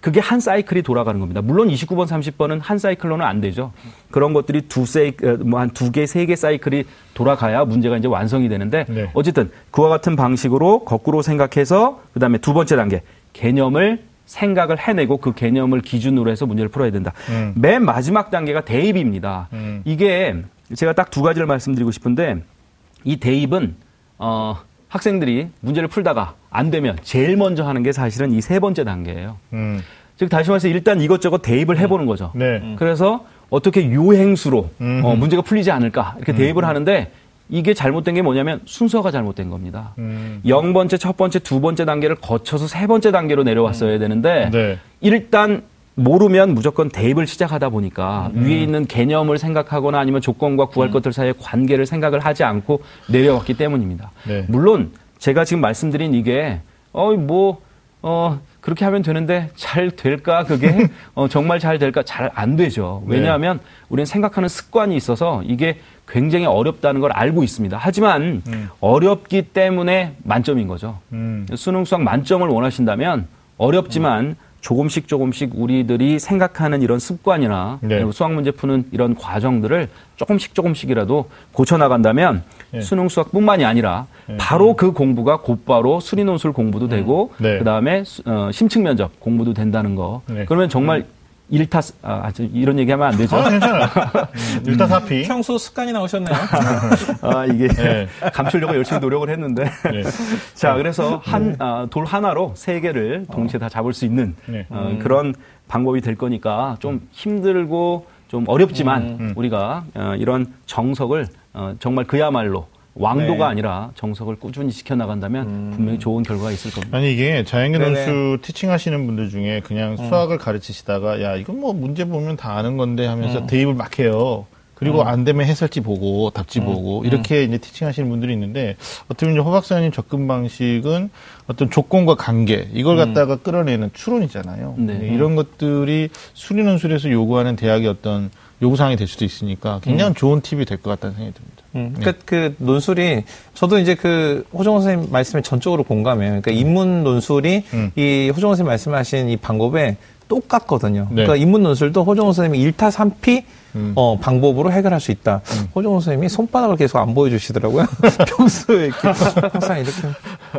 S3: 그게 한 사이클이 돌아가는 겁니다. 물론 29번, 30번은 한 사이클로는 안 되죠. 그런 것들이 두 세이, 뭐한 두 개, 세 개 사이클이 돌아가야 문제가 이제 완성이 되는데
S1: 네.
S3: 어쨌든 그와 같은 방식으로 거꾸로 생각해서 그 다음에 두 번째 단계 개념을 생각을 해내고 그 개념을 기준으로 해서 문제를 풀어야 된다.
S1: 음.
S3: 맨 마지막 단계가 대입입니다.
S1: 음.
S3: 이게 제가 딱 두 가지를 말씀드리고 싶은데 이 대입은 어, 학생들이 문제를 풀다가 안 되면 제일 먼저 하는 게 사실은 이 세 번째 단계예요.
S1: 음.
S3: 즉 다시 말해서 일단 이것저것 대입을 해보는 거죠.
S1: 네.
S3: 그래서 어떻게 요행수로
S1: 음.
S3: 어, 문제가 풀리지 않을까 이렇게 대입을 하는데 이게 잘못된 게 뭐냐면 순서가 잘못된 겁니다.
S1: 음.
S3: 0번째, 첫 번째, 두 번째 단계를 거쳐서 세 번째 단계로 내려왔어야 되는데
S1: 네.
S3: 일단 모르면 무조건 대입을 시작하다 보니까
S1: 음.
S3: 위에 있는 개념을 생각하거나 아니면 조건과 구할 것들 사이의 관계를 생각을 하지 않고 내려왔기 때문입니다.
S1: 네.
S3: 물론 제가 지금 말씀드린 이게 어뭐 어, 그렇게 하면 되는데 잘 될까 그게 어, 정말 잘 될까 잘 안 되죠.
S1: 네.
S3: 왜냐하면 우리는 생각하는 습관이 있어서 이게 굉장히 어렵다는 걸 알고 있습니다. 하지만 어렵기 때문에 만점인 거죠.
S1: 음.
S3: 수능 수학 만점을 원하신다면 어렵지만 조금씩 조금씩 우리들이 생각하는 이런 습관이나
S1: 네.
S3: 수학 문제 푸는 이런 과정들을 조금씩 조금씩이라도 고쳐 나간다면
S1: 네.
S3: 수능 수학뿐만이 아니라 바로 그 공부가 곧바로 수리 논술 공부도 되고
S1: 네.
S3: 그다음에 수- 어, 심층 면접 공부도 된다는 거.
S1: 네.
S3: 그러면 정말 일타 아, 저 이런 얘기하면 안 되죠.
S1: 아, 괜찮아요. 음. 일타사피.
S2: 평소 습관이 나오셨네요.
S3: 아, 이게
S1: 네.
S3: 감추려고 열심히 노력을 했는데.
S1: 네.
S3: 자, 그래서 한, 아, 돌 하나로 세 개를 동시에 다 잡을 수 있는
S1: 네.
S3: 어, 그런 방법이 될 거니까 좀 힘들고 좀 어렵지만
S1: 음.
S3: 우리가 어, 이런 정석을 어, 정말 그야말로 왕도가
S2: 네.
S3: 아니라 정석을 꾸준히 지켜나간다면 분명히 좋은 결과가 있을 겁니다.
S1: 아니 이게 자연계
S2: 네네.
S1: 논술 티칭 하시는 분들 중에 그냥 수학을 가르치시다가 야 이건 뭐 문제 보면 다 아는 건데 하면서 대입을 막 해요. 그리고 안 되면 해설지 보고 답지 보고 이렇게 이제 티칭 하시는 분들이 있는데 어떻게 보면 이제 허 박사님 접근 방식은 어떤 조건과 관계 이걸 갖다가 끌어내는 추론이잖아요.
S3: 네.
S1: 네, 이런 것들이 수리 논술에서 요구하는 대학의 어떤 요구사항이 될 수도 있으니까 굉장히 좋은 팁이 될 것 같다는 생각이 듭니다.
S2: 음, 그러니까 그 논술이 저도 이제 그 호정호 선생님 말씀에 전적으로 공감해요. 그러니까 인문 논술이
S1: 음.
S2: 이 호정호 선생님 말씀하신 이 방법에 똑같거든요.
S1: 네.
S2: 그러니까 인문 논술도 호정호 선생님이 1타 3피
S1: 음.
S2: 어, 방법으로 해결할 수 있다. 호정호 선생님이 손바닥을 계속 안 보여주시더라고요. 평소에 이렇게 항상 이렇게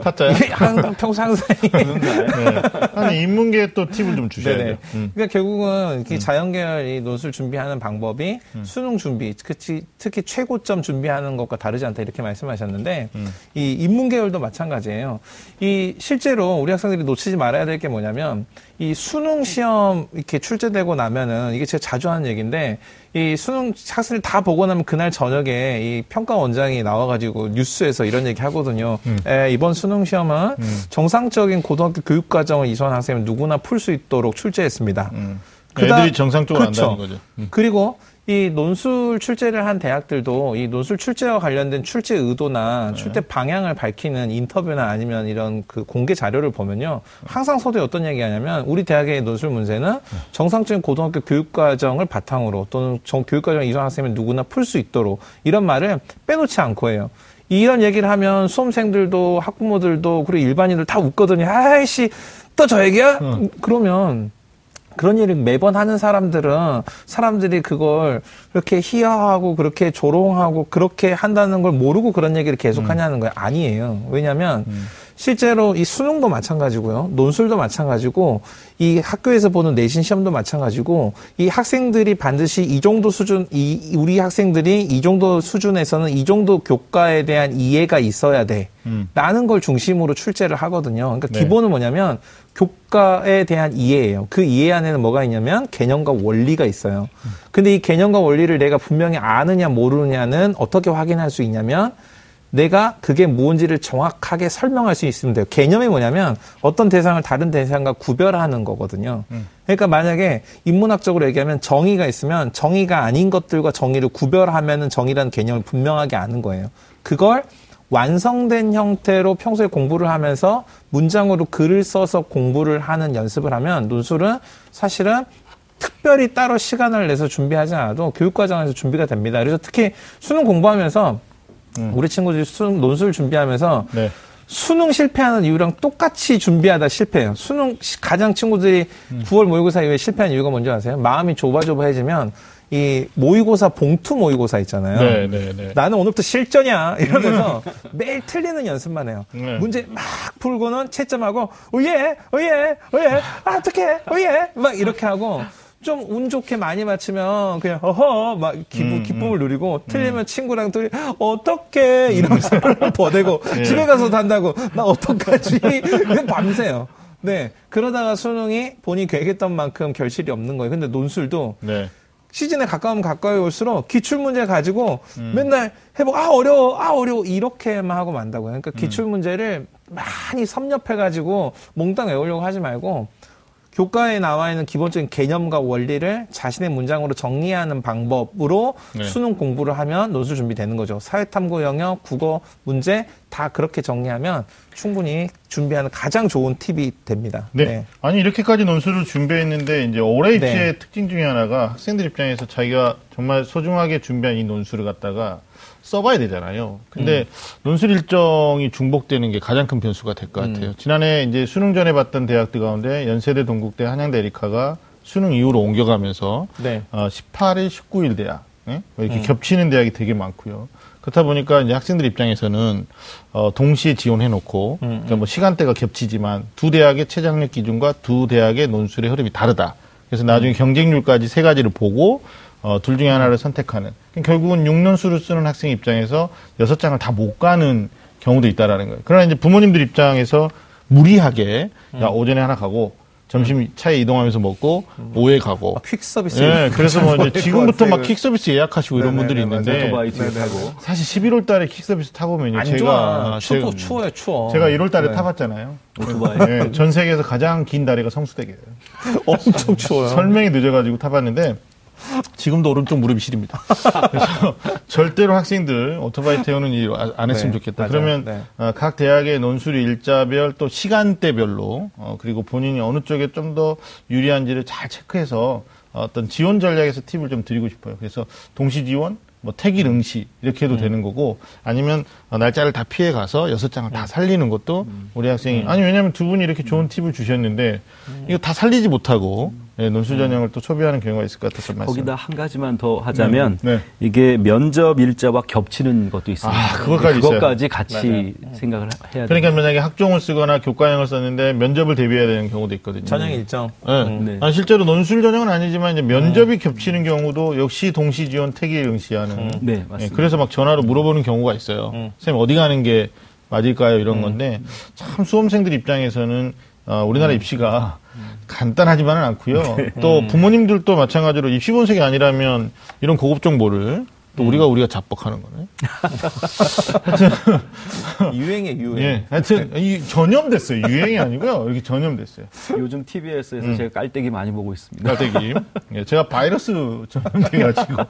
S1: 타짜요?
S2: 항상 평소 항상
S1: 네. 아니 인문계 또 팁을 좀 주셔야
S2: 네네.
S1: 돼요. 음.
S2: 그러니까 결국은 이렇게 자연계열 이 논술 준비하는 방법이 수능 준비, 특히, 특히 최고점 준비하는 것과 다르지 않다 이렇게 말씀하셨는데 이 인문계열도 마찬가지예요. 이 실제로 우리 학생들이 놓치지 말아야 될 게 뭐냐면 이 수능 시험 이렇게 출제되고 나면은 이게 제가 자주 하는 얘기인데 이 수능 학생들 다 보고 나면 그날 저녁에 이 평가 원장이 나와가지고 뉴스에서 이런 얘기 하거든요.
S1: 음.
S2: 에, 이번 수능 시험은 정상적인 고등학교 교육 과정을 이수한 학생은 누구나 풀 수 있도록 출제했습니다.
S1: 음.
S2: 그다-
S1: 애들이 정상적으로
S2: 그렇죠.
S1: 안다는 거죠. 음.
S2: 그리고 이 논술 출제를 한 대학들도 이 논술 출제와 관련된 출제 의도나
S1: 네.
S2: 출제 방향을 밝히는 인터뷰나 아니면 이런 그 공개 자료를 보면요. 항상 서두에 어떤 얘기 하냐면 우리 대학의 논술 문제는
S1: 네.
S2: 정상적인 고등학교 교육과정을 바탕으로 또는 정 교육과정 이전 학생이면 누구나 풀 수 있도록 이런 말을 빼놓지 않고 해요. 이런 얘기를 하면 수험생들도 학부모들도 그리고 일반인들 다 웃거든요. 아이씨 또 저 얘기야? 그러면 그런 일을 매번 하는 사람들은 사람들이 그걸 그렇게 희화하고 그렇게 조롱하고 그렇게 한다는 걸 모르고 그런 얘기를 계속 하냐는 거예요. 아니에요. 왜냐하면 실제로 이 수능도 마찬가지고요. 논술도 마찬가지고 이 학교에서 보는 내신 시험도 마찬가지고 이 학생들이 반드시 이 정도 수준 이 우리 학생들이 이 정도 수준에서는 이 정도 교과에 대한 이해가 있어야 돼.
S1: 음.
S2: 라는 걸 중심으로 출제를 하거든요. 그러니까
S1: 네.
S2: 기본은 뭐냐면 교과에 대한 이해예요. 그 이해 안에는 뭐가 있냐면 개념과 원리가 있어요. 근데 이 개념과 원리를 내가 분명히 아느냐 모르느냐는 어떻게 확인할 수 있냐면 내가 그게 무언지를 정확하게 설명할 수 있으면 돼요. 개념이 뭐냐면 어떤 대상을 다른 대상과 구별하는 거거든요. 그러니까 만약에 인문학적으로 얘기하면 정의가 있으면 정의가 아닌 것들과 정의를 구별하면은 정의라는 개념을 분명하게 아는 거예요. 그걸 완성된 형태로 평소에 공부를 하면서 문장으로 글을 써서 공부를 하는 연습을 하면 논술은 사실은 특별히 따로 시간을 내서 준비하지 않아도 교육과정에서 준비가 됩니다. 그래서 특히 수능 공부하면서 우리 친구들이 수능 논술 준비하면서
S1: 네.
S2: 수능 실패하는 이유랑 똑같이 준비하다 실패해요. 수능 시- 가장 친구들이 9월 모의고사 이후에 실패하는 이유가 뭔지 아세요? 마음이 조마조마해지면 이 모의고사 봉투 모의고사 있잖아요.
S1: 네, 네, 네.
S2: 나는 오늘부터 실전이야 이러면서 매일 틀리는 연습만 해요.
S1: 네.
S2: 문제 막 풀고는 채점하고 오예 오예 오예 아 어떡해 오예 막 이렇게 하고 좀 운 좋게 많이 맞추면 그냥 어허 막 기분 기쁨을 누리고 틀리면 친구랑 둘이 어떡해 이러면서 버대고 집에 가서도 한다고 나 어떡하지 그냥 밤새요. 네 그러다가 수능이 본인이 계획했던 만큼 결실이 없는 거예요. 근데 논술도
S1: 네.
S2: 시즌에 가까우면 가까이 올수록 기출 문제 가지고 맨날 해보고 아 어려워 아 어려워 이렇게만 하고 만다고요. 그러니까 기출 문제를 많이 섭렵해 가지고 몽땅 외우려고 하지 말고 교과에 나와 있는 기본적인 개념과 원리를 자신의 문장으로 정리하는 방법으로
S1: 네.
S2: 수능 공부를 하면 논술 준비되는 거죠. 사회탐구 영역, 국어 문제 다 그렇게 정리하면 충분히 준비하는 가장 좋은 팁이 됩니다.
S1: 네. 아니 이렇게까지 논술을 준비했는데 이제 올해 입시의
S2: 네.
S1: 특징 중에 하나가 학생들 입장에서 자기가 정말 소중하게 준비한 이 논술을 갖다가 써봐야 되잖아요. 근데
S2: 음.
S1: 논술 일정이 중복되는 게 가장 큰 변수가 될것
S2: 음.
S1: 같아요. 지난해 이제 수능 전에 봤던 대학들 가운데 연세대, 동국대, 한양대, 에리카가 수능 이후로 옮겨가면서
S2: 네.
S1: 어, 18일, 19일 대학 예? 이렇게
S2: 음.
S1: 겹치는 대학이 되게 많고요. 그렇다 보니까 이제 학생들 입장에서는 어, 동시에 지원해놓고
S2: 음,
S1: 그러니까 뭐 시간대가 겹치지만 두 대학의 최장력 기준과 두 대학의 논술의 흐름이 다르다. 그래서 나중에
S2: 음.
S1: 경쟁률까지 세 가지를 보고 어, 둘 중에 하나를 선택하는. 그러니까 결국은 6논술을 쓰는 학생 입장에서 여섯 장을 다 못 가는 경우도 있다라는 거예요. 그러나 이제 부모님들 입장에서 무리하게 야
S2: 음.
S1: 오전에 하나 가고 점심 차에 이동하면서 먹고 오후에 가고
S2: 아, 퀵 서비스.
S1: 예, 그래서 뭐 이제
S2: 것
S1: 지금부터 막. 킥 서비스 예약하시고 이런
S2: 네네네,
S1: 분들이 있는데
S3: 오토바이
S2: 네네.
S3: 타고
S1: 사실 11월 달에 킥 서비스.
S2: 안
S1: 제가
S2: 좋아.
S1: 제가,
S2: 추워, 추워요, 추워.
S1: 제가 1월 달에
S2: 네.
S1: 타봤잖아요.
S3: 오토바이.
S1: 예, 전 세계에서 가장 긴 다리가 성수대교예요.
S2: 엄청 추워요.
S1: 설명이 늦어가지고 타봤는데 지금도 오른쪽 무릎이 시립니다. 그래서 절대로 학생들 오토바이 태우는 일 안 했으면
S2: 네,
S1: 좋겠다.
S2: 맞아요.
S1: 그러면
S2: 네.
S1: 어, 각 대학의 논술 일자별 또 시간대별로 어, 그리고 본인이 어느 쪽에 좀 더 유리한지를 잘 체크해서 어떤 지원 전략에서 팁을 좀 드리고 싶어요. 그래서 동시 지원, 뭐 태길 응시 이렇게
S2: 음.
S1: 해도 되는 거고 아니면 어, 날짜를 다 피해 가서 여섯 장을
S2: 음.
S1: 다 살리는 것도 우리 학생이 아니 왜냐하면 두 분이 이렇게 좋은 팁을 주셨는데
S2: 음.
S1: 이거 다 살리지 못하고 예, 논술 전형을 또 소비하는 경우가 있을 것 같아서 말씀.
S3: 거기다 한 가지만 더 하자면
S1: 네.
S3: 이게 면접 일자와 겹치는 것도 있습니다.
S1: 아, 그것까지 있어요.
S3: 그것까지 같이 생각을 해야 돼요.
S1: 그러니까 만약에 학종을 쓰거나 교과형을 썼는데 면접을 대비해야 되는 경우도 있거든요.
S2: 전형 일정.
S1: 네.
S3: 네.
S1: 아니, 실제로 논술 전형은 아니지만 이제 면접이 겹치는 경우도 역시 동시 지원 태길 응시하는.
S3: 네,
S1: 예,
S3: 맞습니다.
S1: 그래서 막 전화로 물어보는 경우가 있어요. 선생님 어디 가는 게 맞을까요? 이런 건데 참 수험생들 입장에서는 어, 우리나라 입시가 간단하지만은 않고요. 또 부모님들도 마찬가지로 입시 본색이 아니라면 이런 고급 정보를 또 우리가 우리가 자뻑하는 거네.
S2: 유행의 유행.
S1: 예. 하여튼 이 전염됐어요. 유행이 아니고요. 이렇게 전염됐어요.
S3: 요즘 TBS에서 제가 깔때기 많이 보고 있습니다.
S1: 깔때기. 예, 제가 바이러스 전염돼가지고.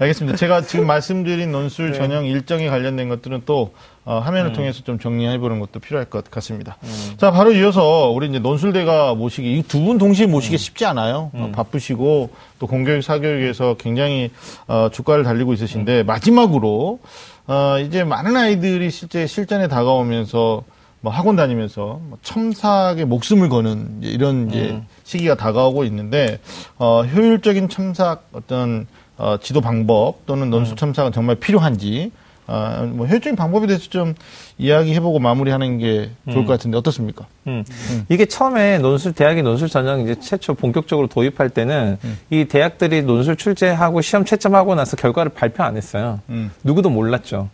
S1: 알겠습니다. 제가 지금 말씀드린 논술 전형 일정에 관련된 것들은 또 어, 화면을 통해서 좀 정리해보는 것도 필요할 것 같습니다. 자, 바로 이어서 우리 이제 논술대가 모시기, 이 두 분 동시에 모시기 쉽지 않아요. 어, 바쁘시고 또 공교육, 사교육에서 굉장히 어, 주가를 달리고 있으신데 마지막으로 어, 이제 많은 아이들이 실제 실전에 다가오면서 뭐 학원 다니면서 뭐 첨삭에 목숨을 거는 이제 이런 이제 시기가 다가오고 있는데 어, 효율적인 첨삭 어떤 어, 지도 방법 또는 논술 첨삭은 정말 필요한지 어, 뭐 효율적인 방법에 대해서 좀 이야기해보고 마무리하는 게 좋을 것 같은데 어떻습니까?
S2: 음. 이게 처음에 논술 대학이 논술 전형 이제 최초 본격적으로 도입할 때는 이 대학들이 논술 출제하고 시험 채점하고 나서 결과를 발표 안 했어요.
S1: 음.
S2: 누구도 몰랐죠.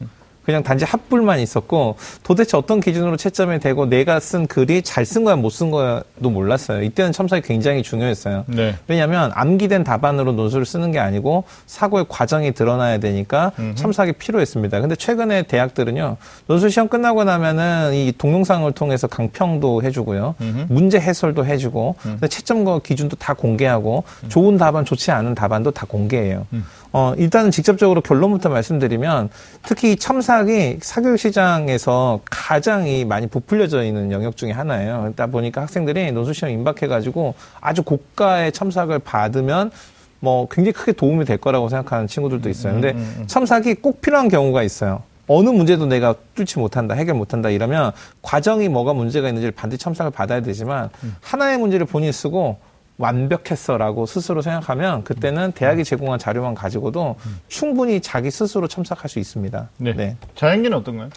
S2: 그냥 단지 합불만 있었고 도대체 어떤 기준으로 채점이 되고 내가 쓴 글이 잘 쓴 거야 못 쓴 거야도 몰랐어요. 이때는 첨삭이 굉장히 중요했어요.
S1: 네.
S2: 왜냐하면 암기된 답안으로 논술을 쓰는 게 아니고 사고의 과정이 드러나야 되니까 첨삭이 필요했습니다. 근데 최근에 대학들은요 논술 시험 끝나고 나면은 이 동영상을 통해서 강평도 해주고요, 문제 해설도 해주고, 근데 채점과 기준도 다 공개하고 좋은 답안, 좋지 않은 답안도 다 공개해요. 어, 일단은 직접적으로 결론부터 말씀드리면 특히 이 첨삭이 사교육 시장에서 가장 이 많이 부풀려져 있는 영역 중에 하나예요. 그러다 보니까 학생들이 논술 시험 임박해가지고 아주 고가의 첨삭을 받으면 뭐 굉장히 크게 도움이 될 거라고 생각하는 친구들도 있어요. 근데 첨삭이 꼭 필요한 경우가 있어요. 어느 문제도 내가 뚫지 못한다, 해결 못한다 이러면 과정이 뭐가 문제가 있는지를 반드시 첨삭을 받아야 되지만 하나의 문제를 본인이 쓰고 완벽했어라고 스스로 생각하면 그때는 대학이 제공한 자료만 가지고도 충분히 자기 스스로 첨삭할 수 있습니다.
S1: 네. 자연기는 어떤가요?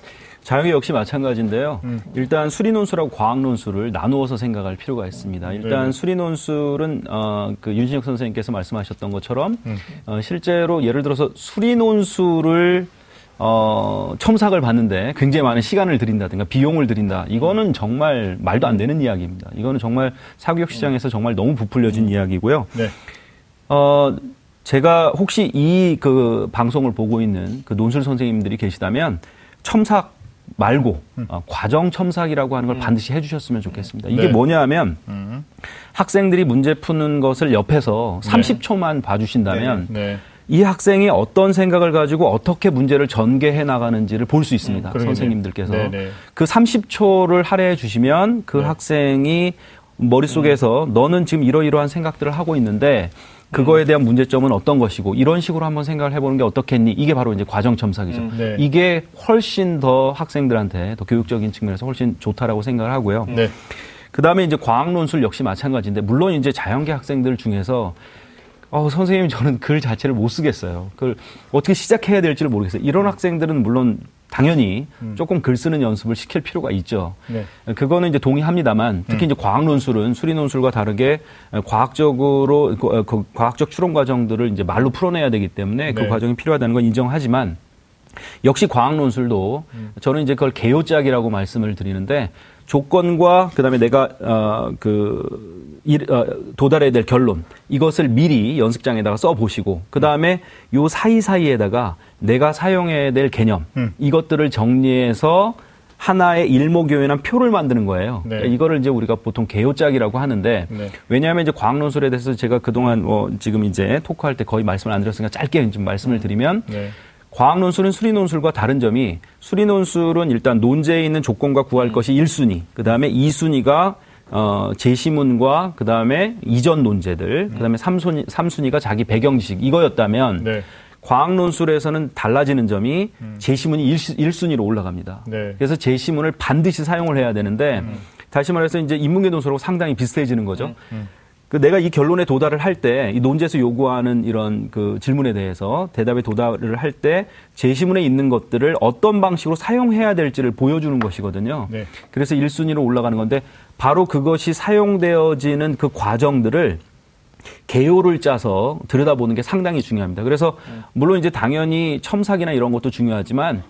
S3: 자영이 역시 마찬가지인데요. 일단 수리 논술하고 과학 논술을 나누어서 생각할 필요가 있습니다. 일단
S1: 네.
S3: 수리 논술은 어, 그 윤신혁 선생님께서 말씀하셨던 것처럼 어, 실제로 예를 들어서 수리 논술을 어, 첨삭을 받는데 굉장히 많은 시간을 들인다든가 비용을 들인다. 이거는 정말 말도 안 되는 이야기입니다. 이거는 정말 사교육 시장에서 정말 너무 부풀려진 이야기고요.
S1: 네.
S3: 어, 제가 혹시 이 그 방송을 보고 있는 그 논술 선생님들이 계시다면 첨삭 말고 어, 과정 첨삭이라고 하는 걸 반드시 해주셨으면 좋겠습니다. 이게
S1: 네.
S3: 뭐냐 하면
S1: 음.
S3: 학생들이 문제 푸는 것을 옆에서 30초만 봐주신다면
S1: 네.
S3: 이 학생이 어떤 생각을 가지고 어떻게 문제를 전개해 나가는지를 볼 수 있습니다.
S1: 그러겠네요.
S3: 선생님들께서.
S1: 네, 네.
S3: 그 30초를 할애해 주시면 그
S1: 네.
S3: 학생이 머릿속에서
S1: 음.
S3: 너는 지금 이러이러한 생각들을 하고 있는데 그거에 대한 문제점은 어떤 것이고 이런 식으로 한번 생각을 해보는 게 어떻겠니? 이게 바로 이제 과정 첨삭이죠.
S1: 네.
S3: 이게 훨씬 더 학생들한테 더 교육적인 측면에서 훨씬 좋다라고 생각을 하고요.
S1: 네.
S3: 그 다음에 이제 과학 논술 역시 마찬가지인데 물론 이제 자연계 학생들 중에서 어, 선생님 저는 글 자체를 못 쓰겠어요. 그걸 어떻게 시작해야 될지를 모르겠어요. 이런 학생들은 물론 당연히 조금 글 쓰는 연습을 시킬 필요가 있죠.
S1: 네.
S3: 그거는 이제 동의합니다만 특히 이제 과학 논술은 수리 논술과 다르게 과학적으로 그, 어, 그 과학적 추론 과정들을 이제 말로 풀어내야 되기 때문에 그
S1: 네.
S3: 과정이 필요하다는 건 인정하지만 역시 과학 논술도 저는 이제 그걸 개요짝이라고 말씀을 드리는데 조건과 그다음에 내가 어그 어, 도달해야 될 결론 이것을 미리 연습장에다가 써 보시고 그다음에 요 사이 사이에다가 내가 사용해야 될 개념
S1: 음.
S3: 이것들을 정리해서 하나의 일목요연한 표를 만드는 거예요.
S1: 네.
S3: 그러니까 이거를 이제 우리가 보통 개요짝이라고 하는데
S1: 네.
S3: 왜냐하면 이제 과학 논술에 대해서 제가 그동안 뭐 지금 이제 토크할 때 거의 말씀을 안 드렸으니까 짧게 좀 말씀을 드리면
S1: 네.
S3: 과학 논술은 수리 논술과 다른 점이 수리 논술은 일단 논제에 있는 조건과 구할 것이 1순위, 그 다음에 2순위가 어, 제시문과 그 다음에 이전 논제들, 그 다음에 3순위, 3순위가 자기 배경 지식 이거였다면
S1: 네.
S3: 과학 논술에서는 달라지는 점이 제시문이 1, 순위로 올라갑니다.
S1: 네.
S3: 그래서 제시문을 반드시 사용을 해야 되는데 다시 말해서 이제 인문계 논술하고 상당히 비슷해지는 거죠. 그 내가 이 결론에 도달을 할 때 이 논제에서 요구하는 이런 그 질문에 대해서 대답에 도달을 할 때 제시문에 있는 것들을 어떤 방식으로 사용해야 될지를 보여주는 것이거든요.
S1: 네.
S3: 그래서 1순위로 올라가는 건데 바로 그것이 사용되어지는 그 과정들을 개요를 짜서 들여다보는 게 상당히 중요합니다. 그래서 물론 이제 당연히 첨삭이나 이런 것도 중요하지만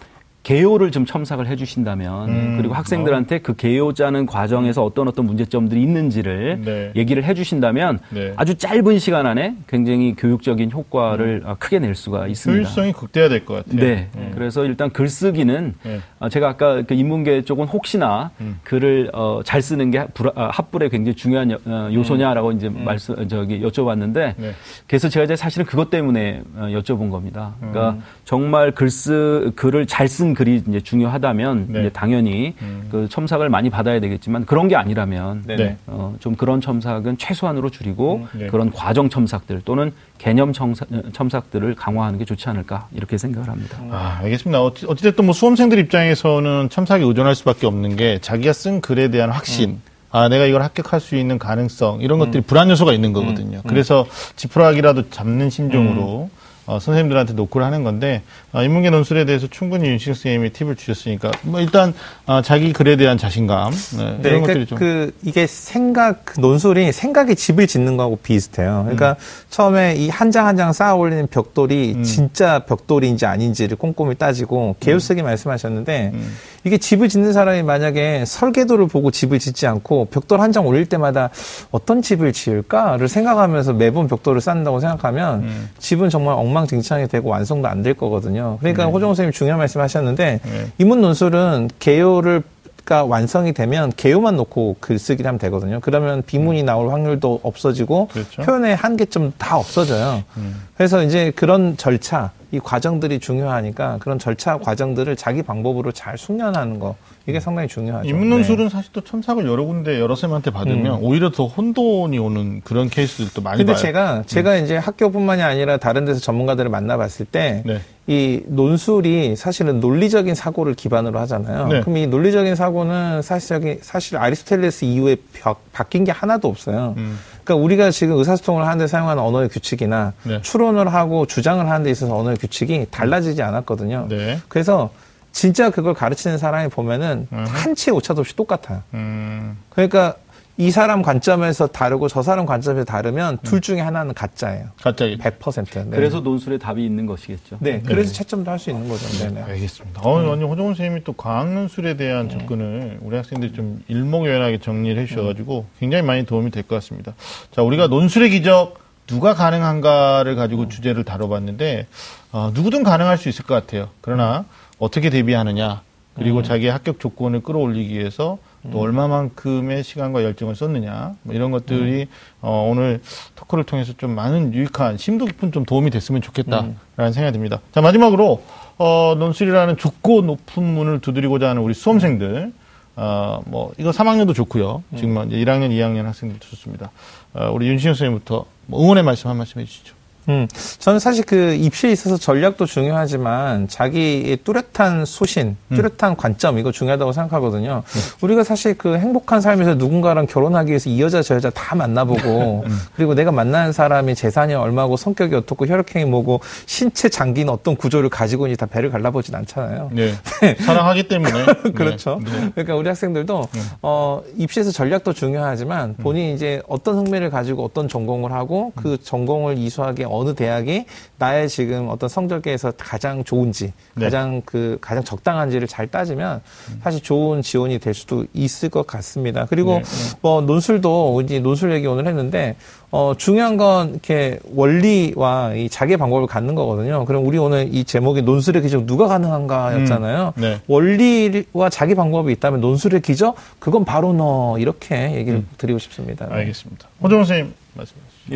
S3: 개요를 좀 첨삭을 해주신다면
S1: 음.
S3: 그리고 학생들한테 그 개요 짜는 과정에서 어떤 어떤 문제점들이 있는지를
S1: 네.
S3: 얘기를 해주신다면
S1: 네.
S3: 아주 짧은 시간 안에 굉장히 교육적인 효과를 아, 크게 낼 수가 있습니다.
S1: 효율성이 극대화될 것 같아요.
S3: 네. 그래서 일단 글쓰기는
S1: 네.
S3: 아, 제가 아까 그 인문계 쪽은 혹시나
S1: 음.
S3: 글을 어, 잘 쓰는 게 불- 아, 합불에 굉장히 중요한 여- 어, 요소냐라고 이제 말씀 저기 여쭤봤는데
S1: 네.
S3: 그래서 제가 이제 사실은 그것 때문에 어, 여쭤본 겁니다. 그러니까
S1: 음.
S3: 정말 글쓰 글을 잘쓴 글이 이제 중요하다면
S1: 네.
S3: 이제 당연히 그 첨삭을 많이 받아야 되겠지만 그런 게 아니라면
S1: 네.
S3: 어, 좀 그런 첨삭은 최소한으로 줄이고
S1: 네.
S3: 그런 과정 첨삭들 또는 개념 첨삭, 첨삭 들을 강화하는 게 좋지 않을까 이렇게 생각을 합니다.
S1: 아, 알겠습니다. 어찌- 어찌됐든 뭐 수험생들 입장에서는 첨삭에 의존할 수밖에 없는 게 자기가 쓴 글에 대한 확신. 아, 내가 이걸 합격할 수 있는 가능성, 이런 것들이 불안 요소가 있는 거거든요. 그래서 지푸라기라도 잡는 심정으로 어, 선생님들한테 노크를 하는 건데, 어, 인문계 논술에 대해서 충분히 윤식 선생님이 팁을 주셨으니까, 뭐 일단, 어, 자기 글에 대한 자신감, 네,
S2: 네,
S1: 이런
S2: 그러니까
S1: 것들이 좀.
S2: 그 이게 생각 그 논술이 생각의 집을 짓는 거하고 비슷해요. 그러니까 처음에 이 한 장 한 장 쌓아 올리는 벽돌이
S1: 음.
S2: 진짜 벽돌인지 아닌지를 꼼꼼히 따지고 개요쓰기 말씀하셨는데
S1: 음.
S2: 이게 집을 짓는 사람이 만약에 설계도를 보고 집을 짓지 않고 벽돌 한 장 올릴 때마다 어떤 집을 지을까를 생각하면서 매번 벽돌을 쌓는다고 생각하면
S1: 음.
S2: 집은 정말 엉망 진창이 되고 완성도 안 될 거거든요. 그러니까 호정 선생님 중요한 말씀 하셨는데
S1: 네.
S2: 이문 논술은 개요를 가 완성이 되면 개요만 놓고 글쓰기를 하면 되거든요. 그러면 비문이 나올 확률도 없어지고
S1: 그렇죠.
S2: 표현의 한계점 다 없어져요.
S1: 음.
S2: 그래서 이제 그런 절차, 이 과정들이 중요하니까 그런 절차 과정들을 자기 방법으로 잘 숙련하는 거 이게 상당히 중요하죠. 네.
S1: 인문논술은 사실 또 첨삭을 여러 군데 여러 쌤한테 받으면 오히려 더 혼돈이 오는 그런 케이스들도 많이
S2: 음. 근데
S1: 봐요.
S2: 제가 제가 이제 학교뿐만이 아니라 다른 데서 전문가들을 만나봤을 때이
S1: 네.
S2: 논술이 사실은 논리적인 사고를 기반으로 하잖아요.
S1: 네.
S2: 그럼 이 논리적인 사고는 사실 사실 아리스토텔레스 이후에 바, 바뀐 게 하나도 없어요.
S1: 음.
S2: 그러니까 우리가 지금 의사소통을 하는데 사용하는 언어의 규칙이나
S1: 네.
S2: 추론을 하고 주장을 하는 데 있어서 언어의 규칙이 달라지지 않았거든요.
S1: 네.
S2: 그래서 진짜 그걸 가르치는 사람이 보면은
S1: 음.
S2: 한치의 오차도 없이 똑같아요.
S1: 음,
S2: 그러니까 이 사람 관점에서 다르고 저 사람 관점에서 다르면 둘 중에 하나는 가짜예요.
S1: 갑자기.
S2: 100%. 네.
S3: 그래서 논술에 답이 있는 것이겠죠.
S2: 네, 그래서 채점도 할 수 있는 거죠. 네네.
S1: 알겠습니다. 어, 완전 호정훈 선생님이 또 과학 논술에 대한 접근을 우리 학생들이 좀 일목요연하게 정리를 해주셔가지고 굉장히 많이 도움이 될 것 같습니다. 자, 우리가 논술의 기적 누가 가능한가를 가지고 주제를 다뤄봤는데 어, 누구든 가능할 수 있을 것 같아요. 그러나 어떻게 대비하느냐 그리고 자기의 합격 조건을 끌어올리기 위해서 또 얼마만큼의 시간과 열정을 썼느냐 뭐 이런 것들이 어, 오늘 토크를 통해서 좀 많은 유익한 심도 깊은 좀 도움이 됐으면 좋겠다라는 생각이 듭니다. 자 마지막으로 어, 논술이라는 좁고 높은 문을 두드리고자 하는 우리 수험생들 어, 뭐 이거 3학년도 좋고요. 지금 이제 1학년, 2학년 학생들도 좋습니다. 어, 우리 윤신영 선생님부터 뭐 응원의 말씀 한 말씀 해주시죠.
S2: 음, 저는 사실 그 입시에 있어서 전략도 중요하지만 자기의 뚜렷한 소신, 뚜렷한 관점 이거 중요하다고 생각하거든요. 우리가 사실 그 행복한 삶에서 누군가랑 결혼하기 위해서 이 여자 저 여자 다 만나보고 그리고 내가 만나는 사람이 재산이 얼마고 성격이 어떻고 혈액형이 뭐고 신체 장기는 어떤 구조를 가지고 있는지 다 배를 갈라보진 않잖아요.
S1: 네. 사랑하기 때문에.
S2: 그렇죠.
S1: 네. 네.
S2: 그러니까 우리 학생들도 어, 입시에서 전략도 중요하지만 본인이 이제 어떤 흥미를 가지고 어떤 전공을 하고 그 전공을 이수하기 어느 대학이 나의 지금 어떤 성적에서 가장 좋은지
S1: 네.
S2: 가장 그 가장 적당한지를 잘 따지면 사실 좋은 지원이 될 수도 있을 것 같습니다. 그리고
S1: 네, 네.
S2: 뭐 논술도 이제 논술 얘기 오늘 했는데 어 중요한 건 이렇게 원리와 이 자기의 방법을 갖는 거거든요. 그럼 우리 오늘 이 제목이 논술의 기적 누가 가능한가였잖아요.
S1: 음, 네.
S2: 원리와 자기 방법이 있다면 논술의 기적 그건 바로 너 이렇게 얘기를 드리고 싶습니다. 네.
S1: 알겠습니다. 호정 선생님.
S3: 예,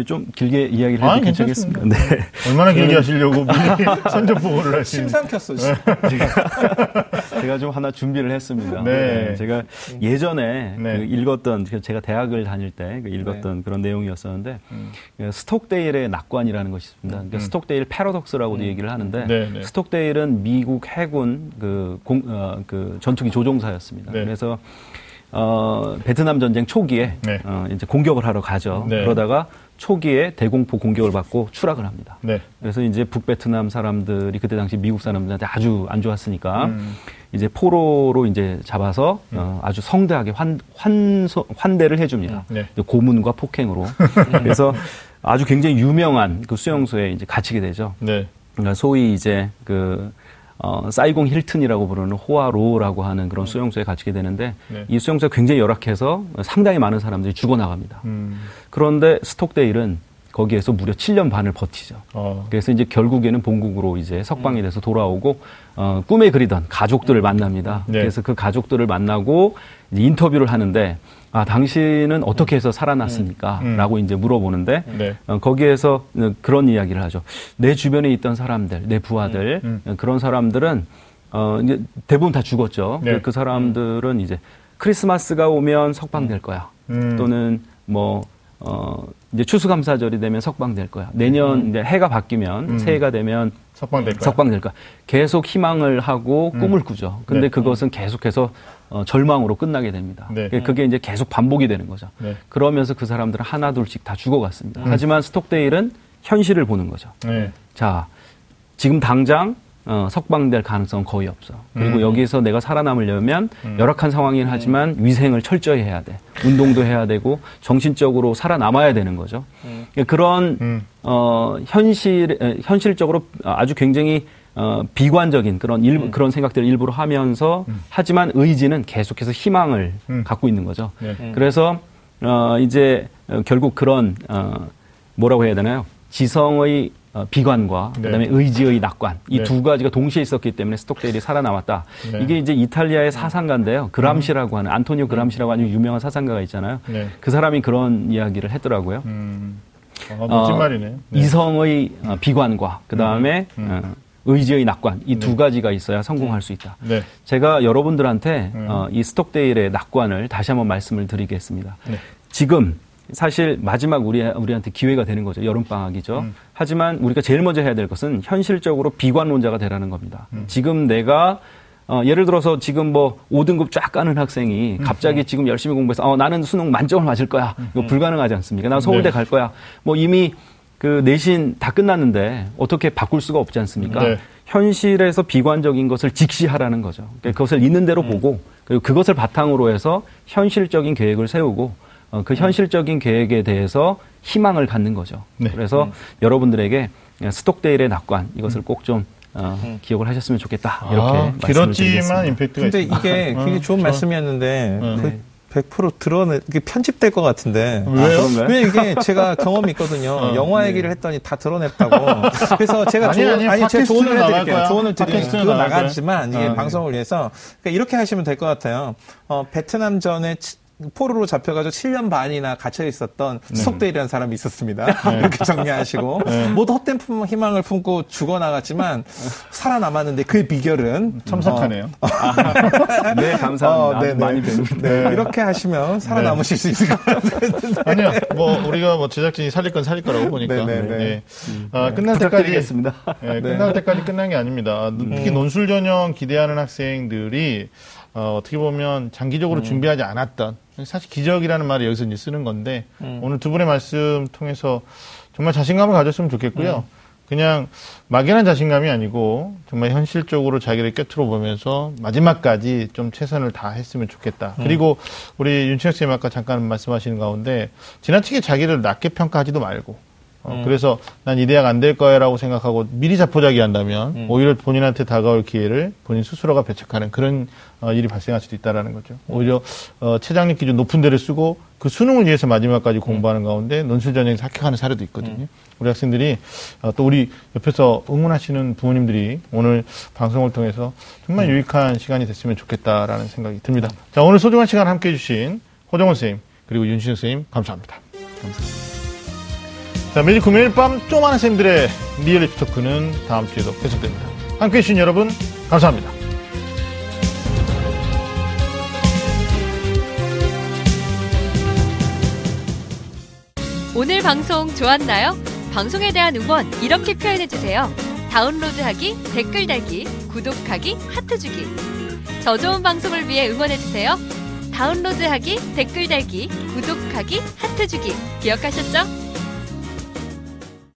S3: 좀 길게 이야기를
S1: 아,
S3: 해도. 괜찮겠습니까? 네.
S1: 얼마나 길게 하시려고 미리 선전 보고를 하시는
S2: 심상 켰어.
S3: 제가 좀 하나 준비를 했습니다.
S1: 네.
S3: 제가 예전에
S1: 네.
S3: 그 읽었던 그 제가 대학을 다닐 때 그 읽었던 그런 내용이었었는데
S1: 음.
S3: 그 스톡데일의 낙관이라는 것이 있습니다. 그러니까 스톡데일 패러독스라고도 얘기를 하는데
S1: 네, 네.
S3: 스톡데일은 미국 해군 그, 공, 어, 그 전투기 조종사였습니다.
S1: 네.
S3: 그래서 어, 베트남 전쟁 초기에
S1: 네.
S3: 어, 이제 공격을 하러 가죠.
S1: 네.
S3: 그러다가 초기에 대공포 공격을 받고 추락을 합니다.
S1: 네.
S3: 그래서 이제 북베트남 사람들이 그때 당시 미국 사람들한테 아주 안 좋았으니까
S1: 음.
S3: 이제 포로로 이제 잡아서 어, 아주 성대하게 환, 환, 환대를 해줍니다.
S1: 네.
S3: 고문과 폭행으로. 그래서 아주 굉장히 유명한 그 수용소에 이제 갇히게 되죠.
S1: 네.
S3: 그러니까 소위 이제 그 어, 사이공 힐튼이라고 부르는 호아로라고 하는 그런 수용소에 갇히게 되는데
S1: 네.
S3: 이 수용소가 굉장히 열악해서 상당히 많은 사람들이 죽어나갑니다.
S1: 음.
S3: 그런데 스톡데일은 거기에서 무려 7년 반을 버티죠.
S1: 어.
S3: 그래서 이제 결국에는 본국으로 이제 석방이 돼서 돌아오고 어, 꿈에 그리던 가족들을 만납니다.
S1: 네.
S3: 그래서 그 가족들을 만나고 인터뷰를 하는데 아 당신은 어떻게 해서 살아났습니까?
S1: 음.
S3: 라고 이제 물어보는데
S1: 네.
S3: 어, 거기에서 그런 이야기를 하죠. 내 주변에 있던 사람들, 내 부하들
S1: 음,
S3: 어, 그런 사람들은 어 이제 대부분 다 죽었죠.
S1: 네.
S3: 그, 그 사람들은 이제 크리스마스가 오면 석방될 거야.
S1: 음.
S3: 또는 뭐 어, 이제 추수감사절이 되면 석방될 거야. 내년 이제 해가 바뀌면
S1: 음.
S3: 새해가 되면
S1: 석방될 거야.
S3: 석방될 거야. 계속 희망을 하고
S1: 음.
S3: 꿈을 꾸죠. 근데
S1: 네.
S3: 그것은 계속해서 어, 절망으로 끝나게 됩니다.
S1: 네.
S3: 그게- 그게 이제 계속 반복이 되는 거죠.
S1: 네.
S3: 그러면서 그 사람들은 하나 둘씩 다 죽어갔습니다. 하지만 스톡데일은 현실을 보는 거죠.
S1: 네.
S3: 자, 지금 당장 어, 석방될 가능성은 거의 없어. 그리고
S1: 음.
S3: 여기서 내가 살아남으려면
S1: 음.
S3: 열악한 상황이긴 하지만 위생을 철저히 해야 돼. 운동도 해야 되고 정신적으로 살아남아야 되는 거죠. 그러니까 그런
S1: 음.
S3: 어, 현실 에, 현실적으로 아주 굉장히 어, 비관적인 그런 일, 그런 생각들을 일부러 하면서 하지만 의지는 계속해서 희망을
S1: 음.
S3: 갖고 있는 거죠.
S1: 네.
S3: 그래서 어, 이제 어, 결국 그런 어, 뭐라고 해야 되나요? 지성의 어, 비관과
S1: 네.
S3: 그다음에 의지의 낙관 이
S1: 네.
S3: 두 가지가 동시에 있었기 때문에 스톡데일이 살아남았다.
S1: 네.
S3: 이게 이제 이탈리아의 사상가인데요. 그람시라고 하는 안토니오 그람시라고 하는 유명한 사상가가 있잖아요.
S1: 네.
S3: 그 사람이 그런 이야기를 했더라고요.
S1: 음. 아, 멋진
S3: 어,
S1: 말이네. 네.
S3: 이성의 어, 비관과 그 다음에
S1: 음.
S3: 어, 의지의 낙관 이두
S1: 네.
S3: 가지가 있어야 성공할 수 있다.
S1: 네.
S3: 제가 여러분들한테
S1: 음.
S3: 어, 이 스톡데일의 낙관을 다시 한번 말씀을 드리겠습니다.
S1: 네.
S3: 지금 사실 마지막 우리 우리한테 기회가 되는 거죠. 여름 방학이죠.
S1: 음.
S3: 하지만 우리가 제일 먼저 해야 될 것은 현실적으로 비관론자가 되라는 겁니다.
S1: 음.
S3: 지금 내가 어, 예를 들어서 지금 뭐 5등급 쫙 가는 학생이
S1: 음.
S3: 갑자기 지금 열심히 공부해서 어, 나는 수능 만점을 맞을 거야. 이거 불가능하지 않습니까? 나 서울대
S1: 네.
S3: 갈 거야. 뭐 이미 그 내신 다 끝났는데 어떻게 바꿀 수가 없지 않습니까?
S1: 네.
S3: 현실에서 비관적인 것을 직시하라는 거죠. 그러니까 그것을 있는 대로 보고 그리고 그것을 바탕으로 해서 현실적인 계획을 세우고 어, 그 현실적인 계획에 대해서 희망을 갖는 거죠.
S1: 네.
S3: 그래서 여러분들에게 스톡데일의 낙관 이것을 꼭좀 어, 기억을 하셨으면 좋겠다. 이렇게
S1: 아,
S3: 말씀을
S1: 길었지만. 임팩트가
S2: 근데
S1: 있습니다.
S2: 이게
S1: 어,
S2: 되게 좋은
S1: 저-
S2: 말씀이었는데
S1: 네.
S2: 그 100% 드러내 이게 편집될 것 같은데.
S1: 왜요?
S3: 그런가요?
S2: 왜 이게 제가 경험이 있거든요.
S1: 어,
S2: 영화 얘기를 했더니 다 드러냈다고. 그래서 제가
S1: 아니,
S2: 조언,
S1: 아니,
S2: 아니, 제가 조언을 해드릴게요. 조언을 드리면
S1: 거야.
S2: 나가지만 이게
S1: 어.
S2: 방송을 위해서 그러니까 이렇게 하시면 될 것 같아요. 어, 베트남 전에 치- 포로로 잡혀가지고 7년 반이나 갇혀 있었던 스톡데일이라는 사람이 있었습니다. 이렇게 정리하시고
S1: 네.
S2: 모두 헛된 품- 희망을 품고 죽어나갔지만 살아남았는데 그의 비결은
S1: 참석하네요.
S3: 네, 감사합니다.
S2: 어, 네네.
S3: 많이 배웁니다.
S2: 네, 이렇게 하시면 살아남으실 수 있을 것 같아요.
S1: 아니요, 뭐 우리가 뭐 제작진이 살릴 건 살릴 거라고 보니까.
S2: 네, 네, 네.
S1: 예. 아, 끝날 때까지
S3: 부탁드리겠습니다.
S1: 예, 끝날 때까지 끝난 게 아닙니다. 특히 논술 전형 기대하는 학생들이 어, 어떻게 보면 장기적으로 준비하지 않았던 사실 기적이라는 말을 여기서 이제 쓰는 건데 오늘 두 분의 말씀 통해서 정말 자신감을 가졌으면 좋겠고요. 그냥 막연한 자신감이 아니고 정말 현실적으로 자기를 꿰뚫어 보면서 마지막까지 좀 최선을 다했으면 좋겠다. 그리고 우리 윤채혁 선생님 아까 잠깐 말씀하시는 가운데 지나치게 자기를 낮게 평가하지도 말고 어, 그래서 난 이 대학 안 될 거야라고 생각하고 미리 자포자기 한다면 오히려 본인한테 다가올 기회를 본인 스스로가 배척하는 그런 어, 일이 발생할 수도 있다라는 거죠. 오히려 어, 최장력 기준 높은 데를 쓰고 그 수능을 위해서 마지막까지 공부하는 가운데 논술 전형에서 합격하는 사례도 있거든요. 우리 학생들이 어, 또 우리 옆에서 응원하시는 부모님들이 오늘 방송을 통해서 정말 유익한 시간이 됐으면 좋겠다라는 생각이 듭니다. 자 오늘 소중한 시간 함께 해 주신 호정원 선생님 그리고 윤신영 선생님 감사합니다. 자, 매일 금요일 밤 쪼만한 쌤들의 리얼리티 토크는 다음 주에도 계속됩니다. 함께 해 주신 여러분, 감사합니다.
S4: 오늘 방송 좋았나요? 방송에 대한 응원 이렇게 표현해 주세요. 다운로드하기, 댓글 달기, 구독하기, 하트 주기. 더 좋은 방송을 위해 응원해 주세요. 다운로드하기, 댓글 달기, 구독하기, 하트 주기. 기억하셨죠?